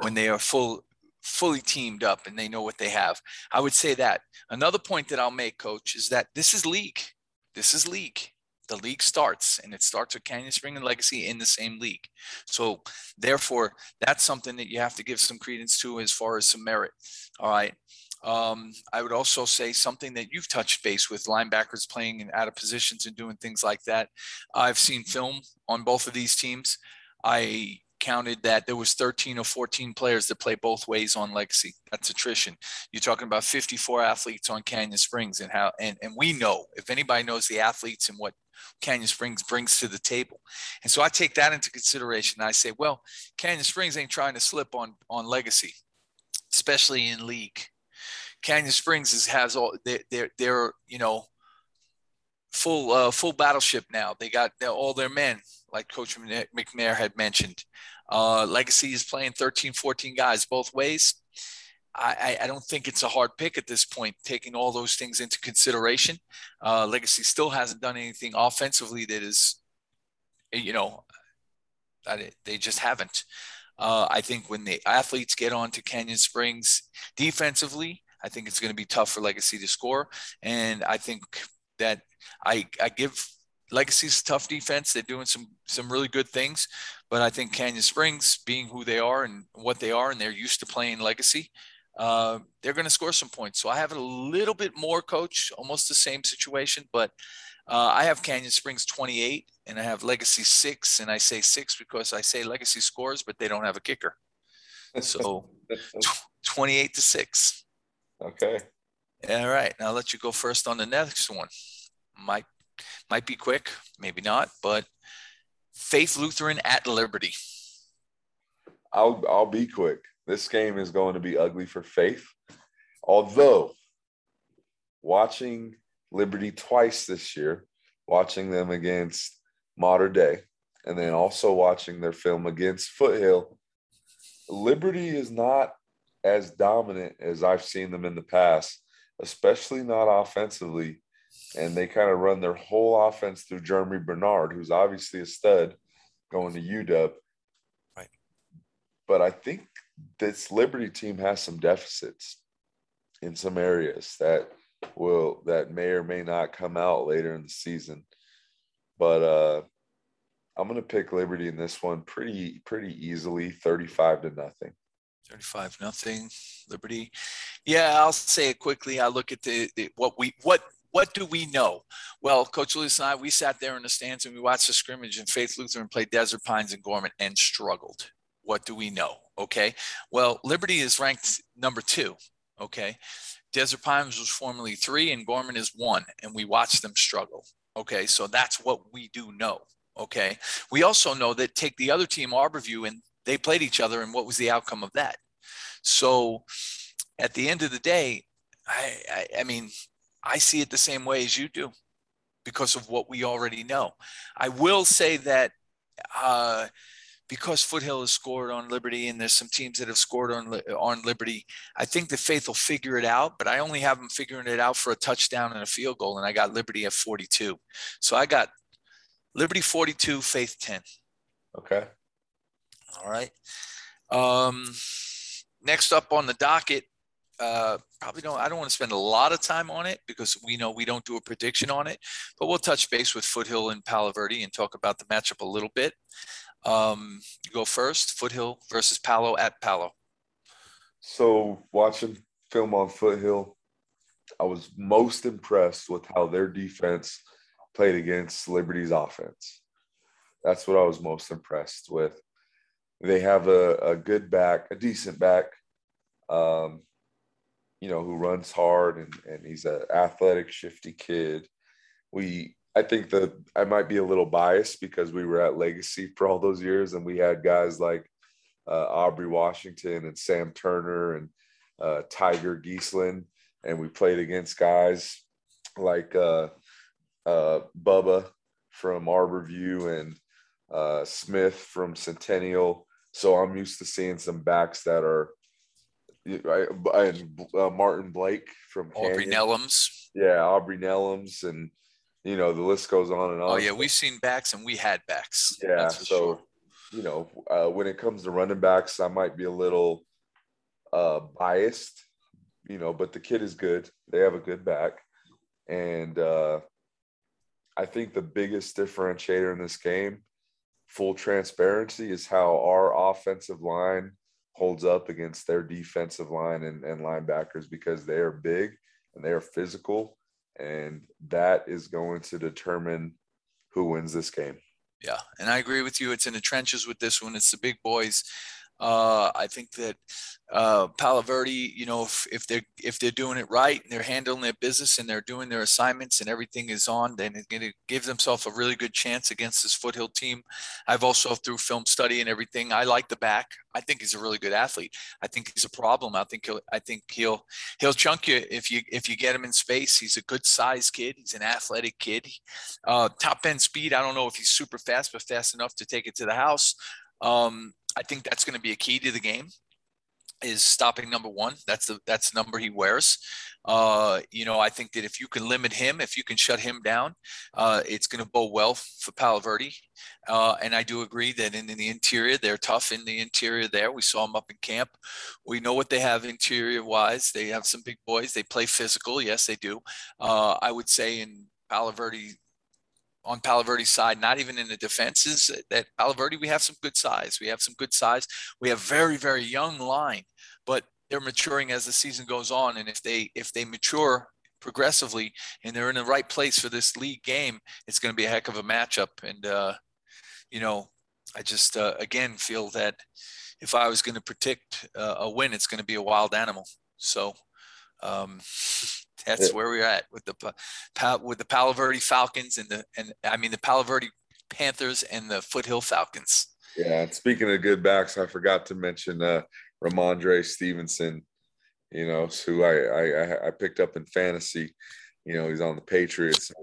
when they are full fully teamed up and they know what they have. I would say that. Another point that I'll make, coach, is that this is league. This is league. The league starts and it starts with Canyon Spring and Legacy in the same league. So therefore, that's something that you have to give some credence to as far as some merit. All right. Um, I would also say something that you've touched base with linebackers playing in out of positions and doing things like that. I've seen film on both of these teams. I counted that there was 13 or 14 players that play both ways on legacy. That's attrition. You're talking about 54 athletes on canyon springs and how and, and we know if anybody knows the athletes and what canyon springs brings to the table. And so i take that into consideration. I say well canyon springs ain't trying to slip on on legacy especially in league Canyon Springs is, has all they're, they're, they're you know full uh, full battleship now. They got all their men, like Coach McNair had mentioned. Uh, Legacy is playing 13, 14 guys both ways. I, I, don't think it's a hard pick at this point, taking all those things into consideration. Uh, Legacy still hasn't done anything offensively that is, you know, they just haven't. Uh, I think when the athletes get on to Canyon Springs defensively, I think it's going to be tough for Legacy to score. And I think that I, I give Legacy's tough defense. They're doing some some really good things, but I think Canyon Springs, being who they are and what they are, and they're used to playing Legacy, uh, they're going to score some points. So I have a little bit more, coach, almost the same situation, but uh, I have Canyon Springs 28 and I have Legacy six, and I say six because I say Legacy scores, but they don't have a kicker. (laughs) So 28 to six. Okay. All right. Now I'll let you go first on the next one. Might might be quick, maybe not, but Faith Lutheran at Liberty. I'll I'll be quick. This game is going to be ugly for Faith. Although watching Liberty twice this year, watching them against Mater Dei, and then also watching their film against Foothill, Liberty is not as dominant as I've seen them in the past, especially not offensively. And they kind of run their whole offense through Jeremy Bernard, who's obviously a stud going to UW. Right. But I think this Liberty team has some deficits in some areas that will that may or may not come out later in the season. But uh I'm gonna pick Liberty in this one pretty pretty easily, 35 to nothing. 35 nothing liberty. Yeah i'll say it quickly. I look at the, the, what we what what do we know? Well coach lewis and i we sat there in the stands and we watched the scrimmage and faith lutheran played desert pines and gorman and struggled. What do we know? Okay. Well liberty is ranked number two. Okay. Desert pines was formerly three and gorman is one and we watched them struggle. Okay. So that's what we do know. Okay. We also know that take the other team arborview and they played each other and what was the outcome of that so at the end of the day I, I, I mean i see it the same way as you do because of what we already know. I will say that uh, because Foothill has scored on Liberty, and there's some teams that have scored on on Liberty. I think the Faith will figure it out, but I only have them figuring it out for a touchdown and a field goal, and I got Liberty at 42. So I got Liberty 42, Faith 10. Okay. All right. Um, next up on the docket, uh, probably don't. I don't want to spend a lot of time on it because we know we don't do a prediction on it, but we'll touch base with Foothill and Palo Verde and talk about the matchup a little bit. Um, you go first. Foothill versus Palo at Palo. So watching film on Foothill, I was most impressed with how their defense played against Liberty's offense. That's what I was most impressed with. They have a, a good back, a decent back, um, you know, who runs hard and, and he's an athletic, shifty kid. We I think that I might be a little biased because we were at Legacy for all those years, and we had guys like uh, Aubrey Washington and Sam Turner and uh, Tiger Geisland, and we played against guys like uh, uh Bubba from Arborview and uh, Smith from Centennial. So I'm used to seeing some backs that are. I, And uh, Martin Blake from Aubrey Nellums. Yeah, Aubrey Nellums and you know the list goes on and on. Oh yeah, we've seen backs and we had backs. Yeah, so sure. you know uh, when it comes to running backs, I might be a little uh, biased, you know, but the kid is good. They have a good back, and uh, I think the biggest differentiator in this game, full transparency, is how our offensive line holds up against their defensive line and, and linebackers because they are big and they are physical and that is going to determine who wins this game. Yeah, and I agree with you. It's in the trenches with this one. It's the big boys. Uh, I think that uh, Palo Verde, you know, if, if they're if they're doing it right and they're handling their business and they're doing their assignments and everything is on, then it's going to give themselves a really good chance against this Foothill team. I've also through film study and everything, I like the back. I think he's a really good athlete. I think he's a problem. I think he'll I think he'll he'll chunk you if you if you get him in space. He's a good size kid. He's an athletic kid. Uh, top end speed. I don't know if he's super fast, but fast enough to take it to the house. Um, I think that's going to be a key to the game is stopping number one. That's the that's the number he wears. Uh, you know, I think that if you can limit him, if you can shut him down, uh, it's going to bode well for Palo Verde. Uh, and I do agree that in, in, the interior, they're tough in the interior there. We saw them up in camp. We know what they have interior wise. They have some big boys. They play physical. Yes, they do. Uh, I would say in Palo Verde, on Palo Verde's side, not even in the defenses. That Palo Verde, we have some good size. We have some good size. We have very, very young line, but they're maturing as the season goes on. And if they if they mature progressively and they're in the right place for this league game, it's going to be a heck of a matchup. And uh, you know, I just uh, again feel that if I was going to predict uh, a win, it's going to be a wild animal. So um, (laughs) that's yeah. where we're at with the with the Palo Verde Falcons and the and I mean the Palo Verde Panthers and the Foothill Falcons. Yeah, speaking of good backs, I forgot to mention uh, Rhamondre Stevenson. You know, who I, I I picked up in fantasy. You know, he's on the Patriots. So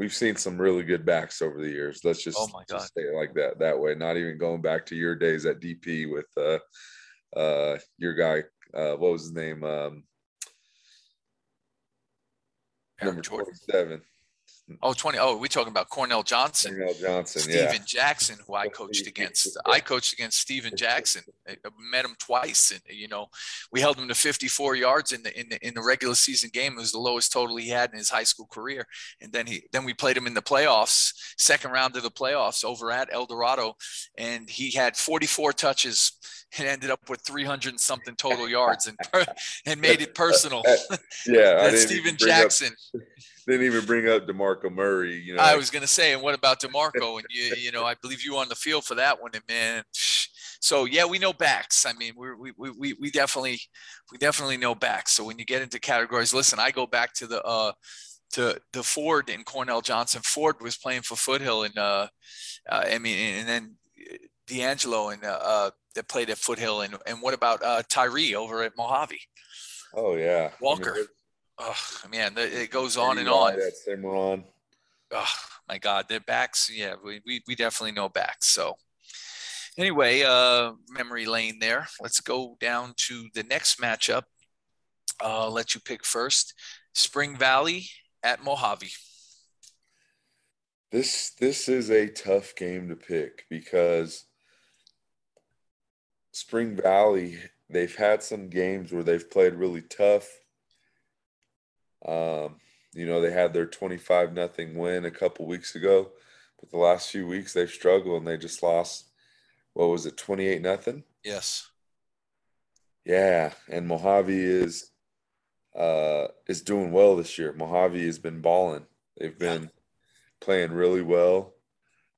we've seen some really good backs over the years. Let's just, oh. Just say it like that that way. Not even going back to your days at DP with uh, uh, your guy. Uh, what was his name? Um, Number Jordan. 27. Oh, 20. Oh, we talking about Cornell Johnson. Cornell Johnson, Steven yeah. Jackson, who I coached against. I coached against Steven Jackson. I met him twice, and you know, we held him to 54 yards in the in the in the regular season game. It was the lowest total he had in his high school career. And then he then we played him in the playoffs, second round of the playoffs over at El Dorado, and he had 44 touches and ended up with 300 and something total yards and (laughs) and made it personal. yeah, (laughs) that's Steven Jackson. Up, didn't even bring up Demarco Murray. You know, I was going to say, and what about Demarco? And you, you know, I believe you on the field for that one, and man. So yeah, we know backs. I mean, we we we we definitely we definitely know backs. So when you get into categories, listen, I go back to the uh to the Ford and Cornell Johnson. Ford was playing for Foothill, and uh, uh I mean, and then D'Angelo and uh, uh that played at Foothill, and and what about uh Tyree over at Mojave? Oh yeah, Walker. I mean, oh man, it goes on and on. That Cimarron. oh my God, their backs. Yeah, we, we, we definitely know backs. So anyway, uh, memory lane there. Let's go down to the next matchup. Uh, I'll let you pick first. Spring Valley at Mojave. This this is a tough game to pick because Spring Valley they've had some games where they've played really tough. Um, you know, they had their 25 nothing win a couple weeks ago, but the last few weeks they've struggled and they just lost what was it, 28 nothing? Yes. Yeah, and Mojave is uh is doing well this year. Mojave has been balling. They've been yeah. playing really well.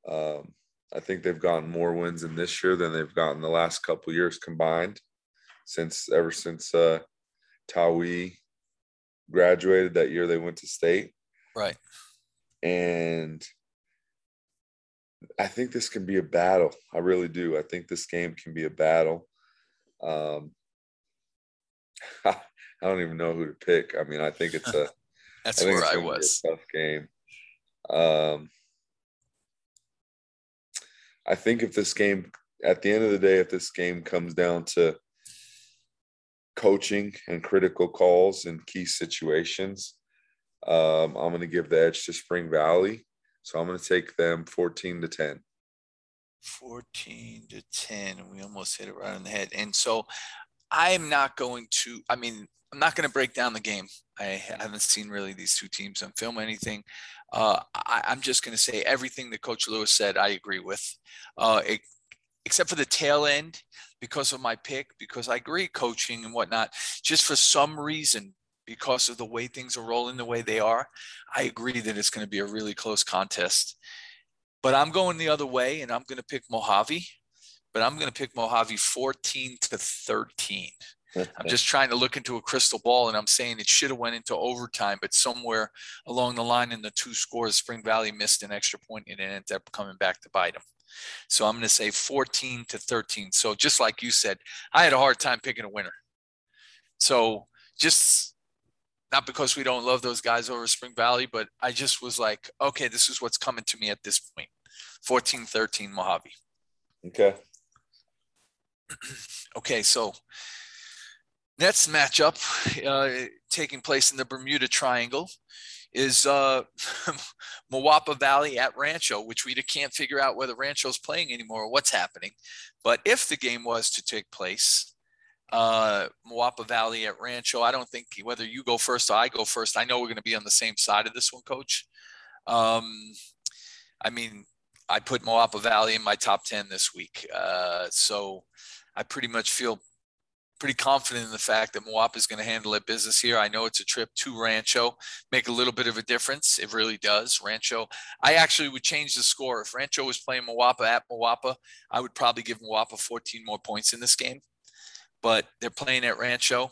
Um I think they've gotten more wins in this year than they've gotten the last couple years combined since ever since uh Tawi graduated that year they went to state. Right. And I think this can be a battle. I really do. I think this game can be a battle. Um, (laughs) I don't even know who to pick. I mean, I think it's a. (laughs) That's I where I was. tough game. Um, I think if this game, at the end of the day, if this game comes down to coaching and critical calls in key situations, um, I'm going to give the edge to Spring Valley. So I'm going to take them 14 to 10. 14 to 10. We almost hit it right on the head. And so I'm not going to, I mean, I'm not going to break down the game. I haven't seen really these two teams on film anything. Uh, I, am just going to say everything that Coach Lewis said, I agree with, uh, it, except for the tail end because of my pick, because I agree coaching and whatnot. Just for some reason, because of the way things are rolling the way they are, I agree that it's going to be a really close contest. But I'm going the other way, and I'm going to pick Mojave. But I'm going to pick Mojave 14 to 13. I'm just trying to look into a crystal ball, and I'm saying it should have went into overtime, but somewhere along the line in the two scores, Spring Valley missed an extra point and it ended up coming back to bite them. So I'm going to say 14 to 13. So just like you said, I had a hard time picking a winner. So just not because we don't love those guys over Spring Valley, but I just was like, okay, this is what's coming to me at this point 14 13 Mojave. Okay. (clears throat) okay, so next matchup uh, taking place in the Bermuda Triangle is uh, (laughs) Moapa Valley at Rancho, which we can't figure out whether Rancho's playing anymore or what's happening. But if the game was to take place, uh, Moapa Valley at Rancho. I don't think whether you go first or I go first. I know we're going to be on the same side of this one, Coach. Um, I mean, I put Moapa Valley in my top ten this week, uh, so I pretty much feel pretty confident in the fact that Moapa is going to handle it business here. I know it's a trip to Rancho, make a little bit of a difference. It really does. Rancho, I actually would change the score. If Rancho was playing Moapa at Moapa, I would probably give Moapa 14 more points in this game but they're playing at Rancho.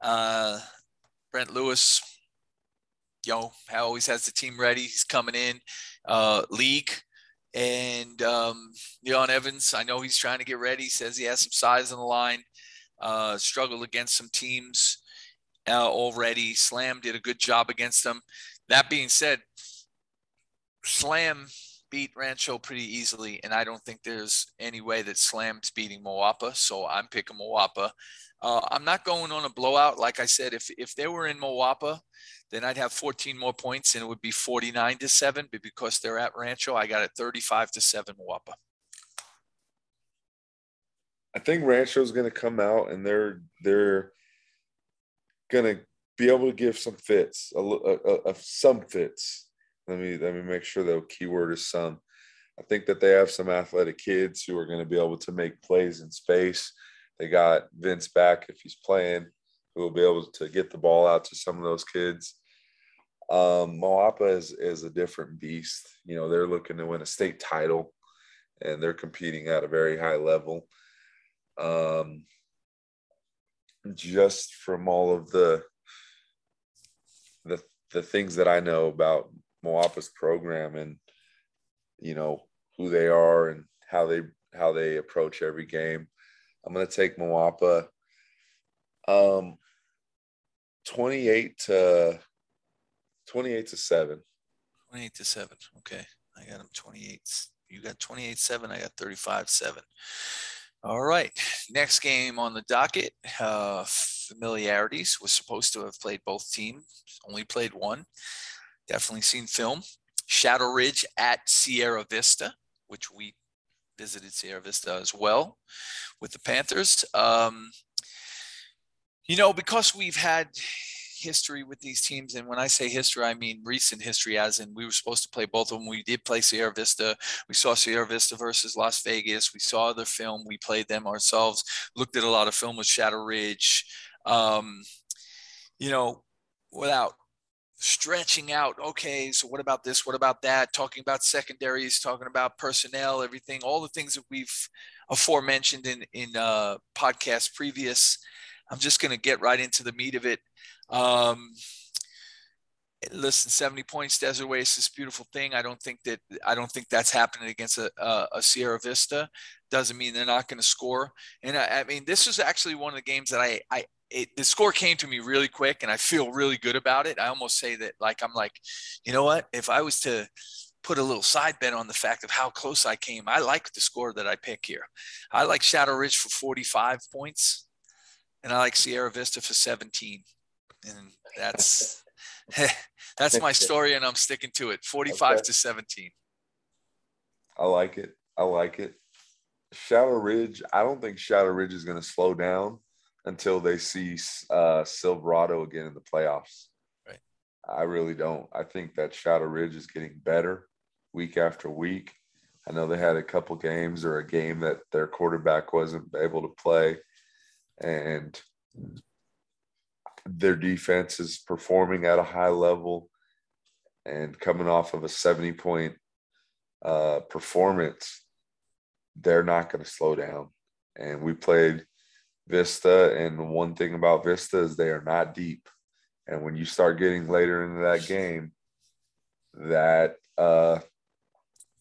Uh, Brent Lewis, know, always has the team ready. He's coming in. Uh, league and um, Leon Evans, I know he's trying to get ready. He says he has some size on the line. Uh, struggled against some teams uh, already. Slam did a good job against them. That being said, Slam beat Rancho pretty easily, and I don't think there's any way that Slam's beating Moapa. So I'm picking Moapa. Uh, I'm not going on a blowout. Like I said, if if they were in Moapa, then I'd have 14 more points, and it would be 49 to seven. But because they're at Rancho, I got it 35 to seven Moapa. I think Rancho's going to come out, and they're they're going to be able to give some fits, a, a, a, some fits let me let me make sure the keyword is some. I think that they have some athletic kids who are going to be able to make plays in space. They got Vince back if he's playing, who will be able to get the ball out to some of those kids. Um, Moapa is is a different beast. You know, they're looking to win a state title, and they're competing at a very high level. Um, just from all of the the the things that I know about Moapa's program and you know who they are and how they how they approach every game. I'm going to take Moapa um 28 to 28 to 7. 28 to 7. Okay. I got them 28. You got 28 7. I got 35 7. All right. Next game on the docket. Uh, familiarities. Was supposed to have played both teams. Only played one. Definitely seen film. Shadow Ridge at Sierra Vista, which we visited Sierra Vista as well with the Panthers. Um, you know, because we've had history with these teams. And when I say history, I mean recent history, as in we were supposed to play both of them. We did play Sierra Vista. We saw Sierra Vista versus Las Vegas. We saw the film. We played them ourselves. Looked at a lot of film with Shadow Ridge. Um, you know, without stretching out okay so what about this what about that talking about secondaries talking about personnel everything all the things that we've aforementioned in in uh podcasts previous i'm just going to get right into the meat of it um, listen, 70 points, Desert Oasis, beautiful thing. I don't think that I don't think that's happening against a, a, a Sierra Vista. Doesn't mean they're not going to score. And I, I, mean, this is actually one of the games that I I it, the score came to me really quick, and I feel really good about it. I almost say that like I'm like, you know what? If I was to put a little side bet on the fact of how close I came, I like the score that I pick here. I like Shadow Ridge for 45 points, and I like Sierra Vista for 17 and that's (laughs) (laughs) that's my story, and I'm sticking to it. 45 okay. to 17. I like it. I like it. Shadow Ridge. I don't think Shadow Ridge is going to slow down until they see uh, Silverado again in the playoffs. Right. I really don't. I think that Shadow Ridge is getting better week after week. I know they had a couple games or a game that their quarterback wasn't able to play, and their defense is performing at a high level and coming off of a 70 point uh, performance, they're not going to slow down. And we played Vista, and one thing about Vista is they are not deep. And when you start getting later into that game, that uh,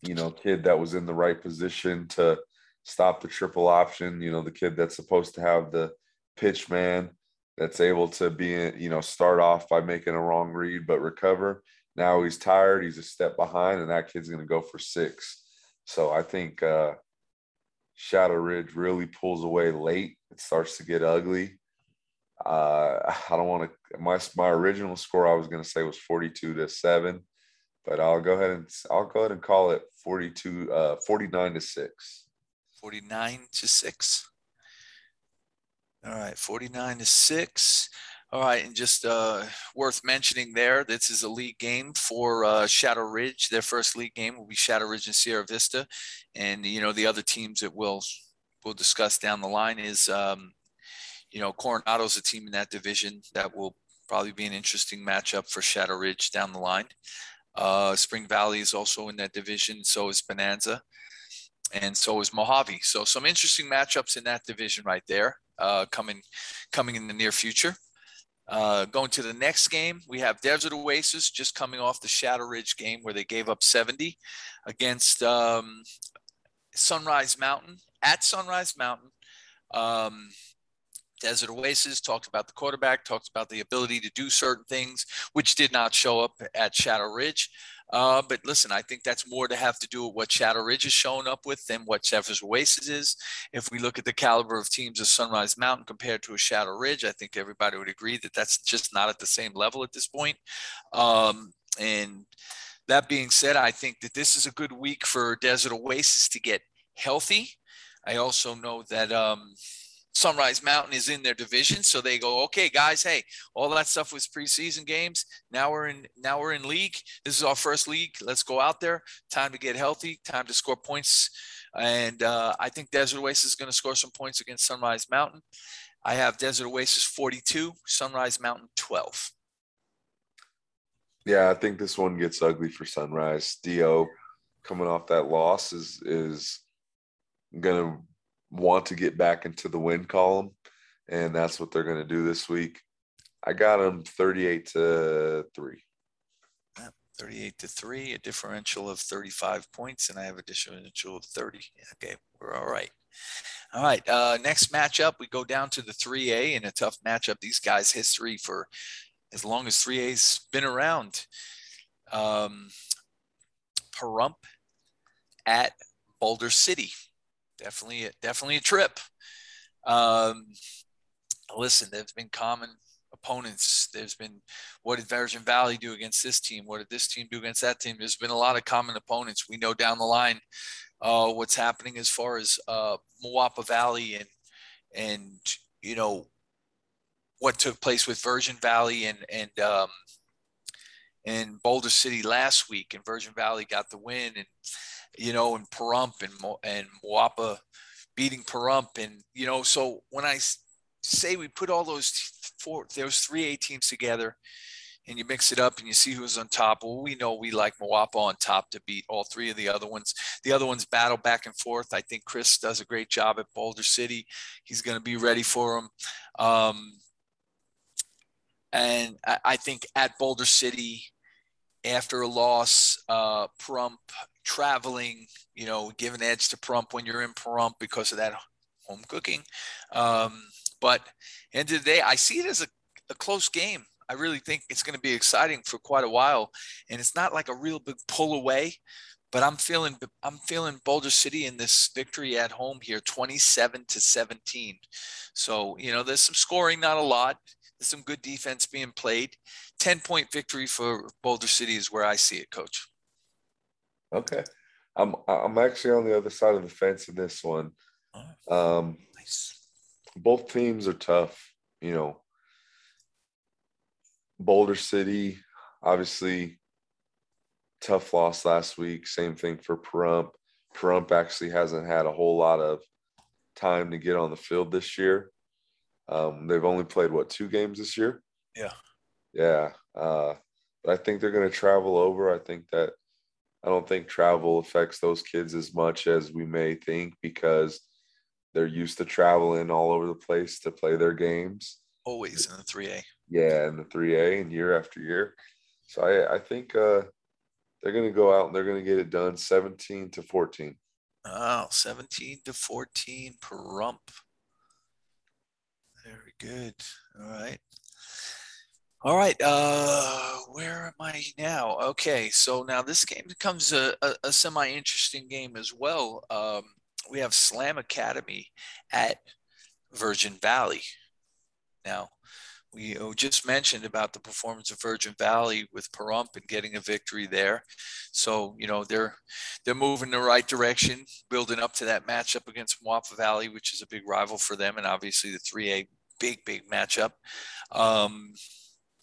you know kid that was in the right position to stop the triple option, you know the kid that's supposed to have the pitch man that's able to be, you know, start off by making a wrong read, but recover. Now he's tired. He's a step behind, and that kid's going to go for six. So I think uh, Shadow Ridge really pulls away late. It starts to get ugly. Uh, I don't want to. My my original score I was going to say was forty two to seven, but I'll go ahead and I'll go ahead and call it 42, uh, 49 to six. Forty nine to six. All right, 49 to 6. All right, and just uh, worth mentioning there, this is a league game for uh, Shadow Ridge. Their first league game will be Shadow Ridge and Sierra Vista, and you know the other teams that we'll we'll discuss down the line is um, you know Coronado's a team in that division that will probably be an interesting matchup for Shadow Ridge down the line. Uh, Spring Valley is also in that division, so is Bonanza, and so is Mojave. So some interesting matchups in that division right there uh, coming coming in the near future. Uh, going to the next game, we have Desert Oasis just coming off the Shadow Ridge game where they gave up 70 against um, Sunrise Mountain at Sunrise Mountain. Um, Desert Oasis talked about the quarterback, talked about the ability to do certain things, which did not show up at Shadow Ridge. Uh, but listen, I think that's more to have to do with what Shadow Ridge is showing up with than what Desert Oasis is. If we look at the caliber of teams of Sunrise Mountain compared to a Shadow Ridge, I think everybody would agree that that's just not at the same level at this point. Um, and that being said, I think that this is a good week for Desert Oasis to get healthy. I also know that um, Sunrise Mountain is in their division, so they go, okay, guys, hey, all that stuff was preseason games. Now we're in now we're in league. This is our first league. Let's go out there. Time to get healthy. Time to score points. And uh, I think Desert Oasis is going to score some points against Sunrise Mountain. I have Desert Oasis 42, Sunrise Mountain 12. Yeah, I think this one gets ugly for Sunrise. Dio coming off that loss is is gonna want to get back into the win column, and that's what they're going to do this week. I got them 38 to 3. 38 to 3, a differential of 35 points, and I have a differential of 30. Okay, we're all right. All right, uh, next matchup, we go down to the 3A in a tough matchup. These guys' history for as long as 3A's been around. Um, Pahrump at Boulder City. Definitely, definitely a trip. Um, listen, there's been common opponents. There's been what did Virgin Valley do against this team? What did this team do against that team? There's been a lot of common opponents. We know down the line uh, what's happening as far as uh, Moapa Valley and and you know what took place with Virgin Valley and and um, and Boulder City last week, and Virgin Valley got the win, and you know, and Pahrump and and Moapa beating Pahrump, and you know, so when I say we put all those four, those three A teams together, and you mix it up and you see who's on top. Well, we know we like Moapa on top to beat all three of the other ones. The other ones battle back and forth. I think Chris does a great job at Boulder City. He's going to be ready for them. Um, and I, I, think at Boulder City, after a loss, uh, Pahrump traveling, you know, give an edge to Pahrump when you're in Pahrump because of that home cooking. Um, but end of the day, I see it as a, a close game. I really think it's going to be exciting for quite a while, and it's not like a real big pull away. But I'm feeling I'm feeling Boulder City in this victory at home here, 27 to 17. So you know, there's some scoring, not a lot. There's some good defense being played. 10 point victory for Boulder City is where I see it, Coach. Okay, I'm I'm actually on the other side of the fence in this one. Um, nice. Both teams are tough. You know, Boulder City, obviously, tough loss last week. Same thing for Pahrump. Pahrump actually hasn't had a whole lot of time to get on the field this year. Um, they've only played what two games this year? Yeah, yeah. Uh, but I think they're going to travel over. I think that I don't think travel affects those kids as much as we may think because they're used to traveling all over the place to play their games. Always in the three A yeah, in the 3A and year after year. So I, I think uh, they're going to go out and they're going to get it done 17 to 14. Oh, 17 to 14 Pahrump. Very good. All right. All right. Uh, where am I now? Okay. So now this game becomes a, a, a semi interesting game as well. Um, we have Slam Academy at Virgin Valley. Now, we just mentioned about the performance of Virgin Valley with Pahrump and getting a victory there. So, you know, they're they're moving the right direction, building up to that matchup against Moapa Valley, which is a big rival for them, and obviously the 3A big, big matchup. Um,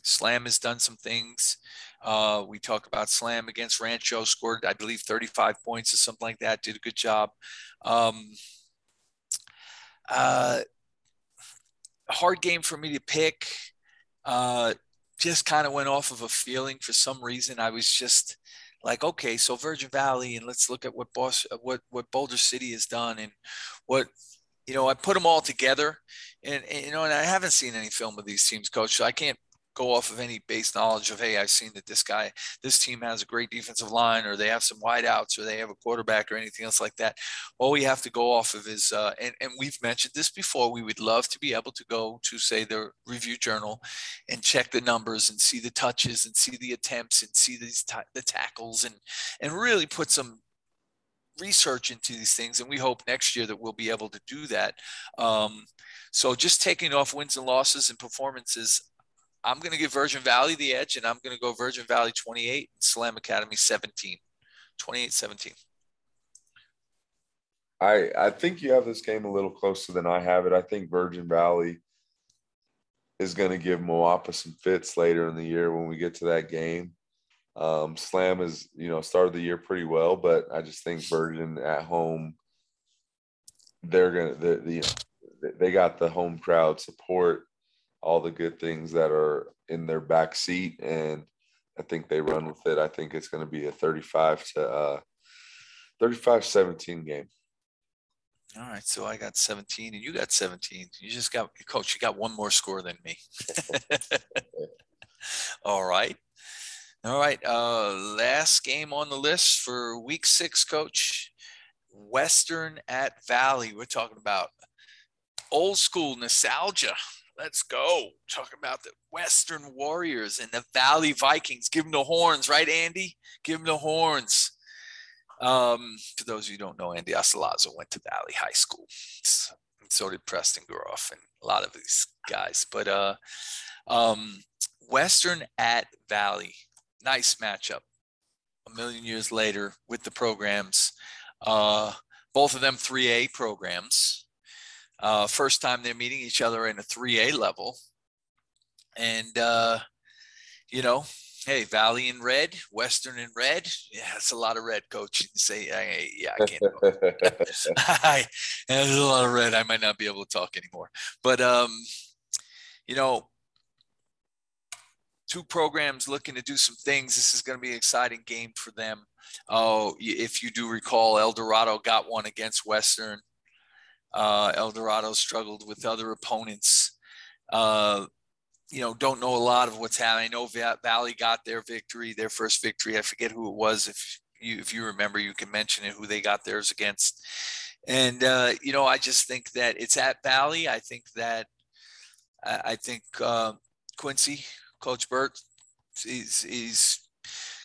Slam has done some things. Uh, we talk about Slam against Rancho, scored, I believe, 35 points or something like that, did a good job. Um, uh, hard game for me to pick. Uh, just kind of went off of a feeling for some reason. I was just like, okay, so Virgin Valley, and let's look at what Boss, what what Boulder City has done, and what you know. I put them all together, and, and you know, and I haven't seen any film of these teams, Coach. So I can't go off of any base knowledge of hey i've seen that this guy this team has a great defensive line or they have some wideouts or they have a quarterback or anything else like that. All we have to go off of is uh, and, and we've mentioned this before we would love to be able to go to say the review journal and check the numbers and see the touches and see the attempts and see these t- the tackles and and really put some research into these things and we hope next year that we'll be able to do that. Um, so just taking off wins and losses and performances I'm going to give Virgin Valley the edge, and I'm going to go Virgin Valley 28 and Slam Academy 17. 28 17. I, I think you have this game a little closer than I have it. I think Virgin Valley is going to give Moapa some fits later in the year when we get to that game. Um, Slam is, you know, started the year pretty well, but I just think Virgin at home, they're going to, the, know, they got the home crowd support all the good things that are in their back seat and I think they run with it. I think it's going to be a 35 to uh 35 17 game. All right, so I got 17 and you got 17. You just got coach, you got one more score than me. (laughs) All right. All right, uh last game on the list for week 6 coach. Western at Valley. We're talking about old school nostalgia. Let's go. Talk about the Western Warriors and the Valley Vikings. Give them the horns, right, Andy? Give them the horns. Um, for those of you who don't know, Andy Asalazo went to Valley High School. And so did Preston Groff and a lot of these guys. But uh, um, Western at Valley, nice matchup. A million years later with the programs, uh, both of them 3A programs. Uh, first time they're meeting each other in a 3A level. And, uh, you know, hey, Valley in red, Western in red. Yeah, it's a lot of red, coach. You Say, I, yeah, I can't. I, (laughs) (laughs) there's a lot of red. I might not be able to talk anymore. But, um, you know, two programs looking to do some things. This is going to be an exciting game for them. Oh, if you do recall, El Dorado got one against Western. Uh, El Dorado struggled with other opponents. Uh, you know, don't know a lot of what's happening. I know Valley got their victory, their first victory. I forget who it was. If you if you remember, you can mention it. Who they got theirs against. And uh, you know, I just think that it's at Valley. I think that I, I think uh, Quincy, Coach Burt, is is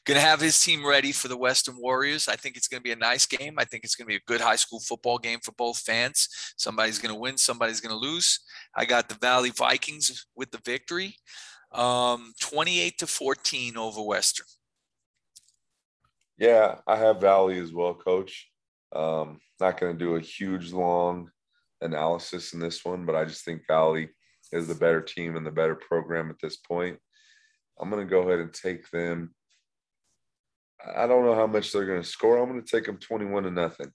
going to have his team ready for the Western Warriors. I think it's going to be a nice game. I think it's going to be a good high school football game for both fans. Somebody's going to win, somebody's going to lose. I got the Valley Vikings with the victory, um, 28 to 14 over Western. Yeah, I have Valley as well, Coach. Um, not going to do a huge long analysis in this one, but I just think Valley is the better team and the better program at this point. I'm going to go ahead and take them I don't know how much they're going to score. I'm going to take them 21 to nothing.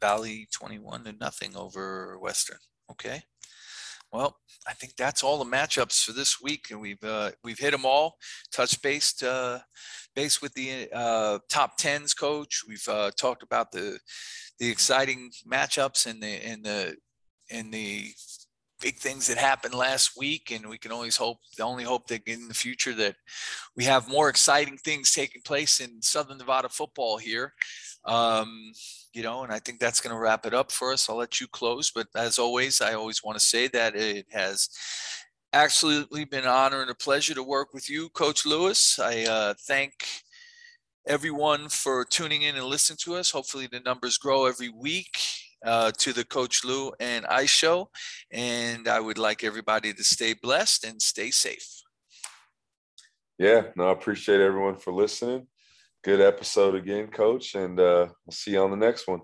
Valley 21 to nothing over Western. Okay. Well, I think that's all the matchups for this week, and we've uh, we've hit them all. Touch base uh, base with the uh, top tens coach. We've uh, talked about the the exciting matchups and the and the and the big things that happened last week, and we can always hope, the only hope that in the future that we have more exciting things taking place in Southern Nevada football here. Um, you know, and I think that's going to wrap it up for us. I'll let you close, but as always, I always want to say that it has absolutely been an honor and a pleasure to work with you, Coach Lewis. I uh, thank everyone for tuning in and listening to us. Hopefully, the numbers grow every week uh, to the Coach Lou and I show. And I would like everybody to stay blessed and stay safe. Yeah, no, I appreciate everyone for listening. Good episode again, Coach, and uh, we'll see you on the next one.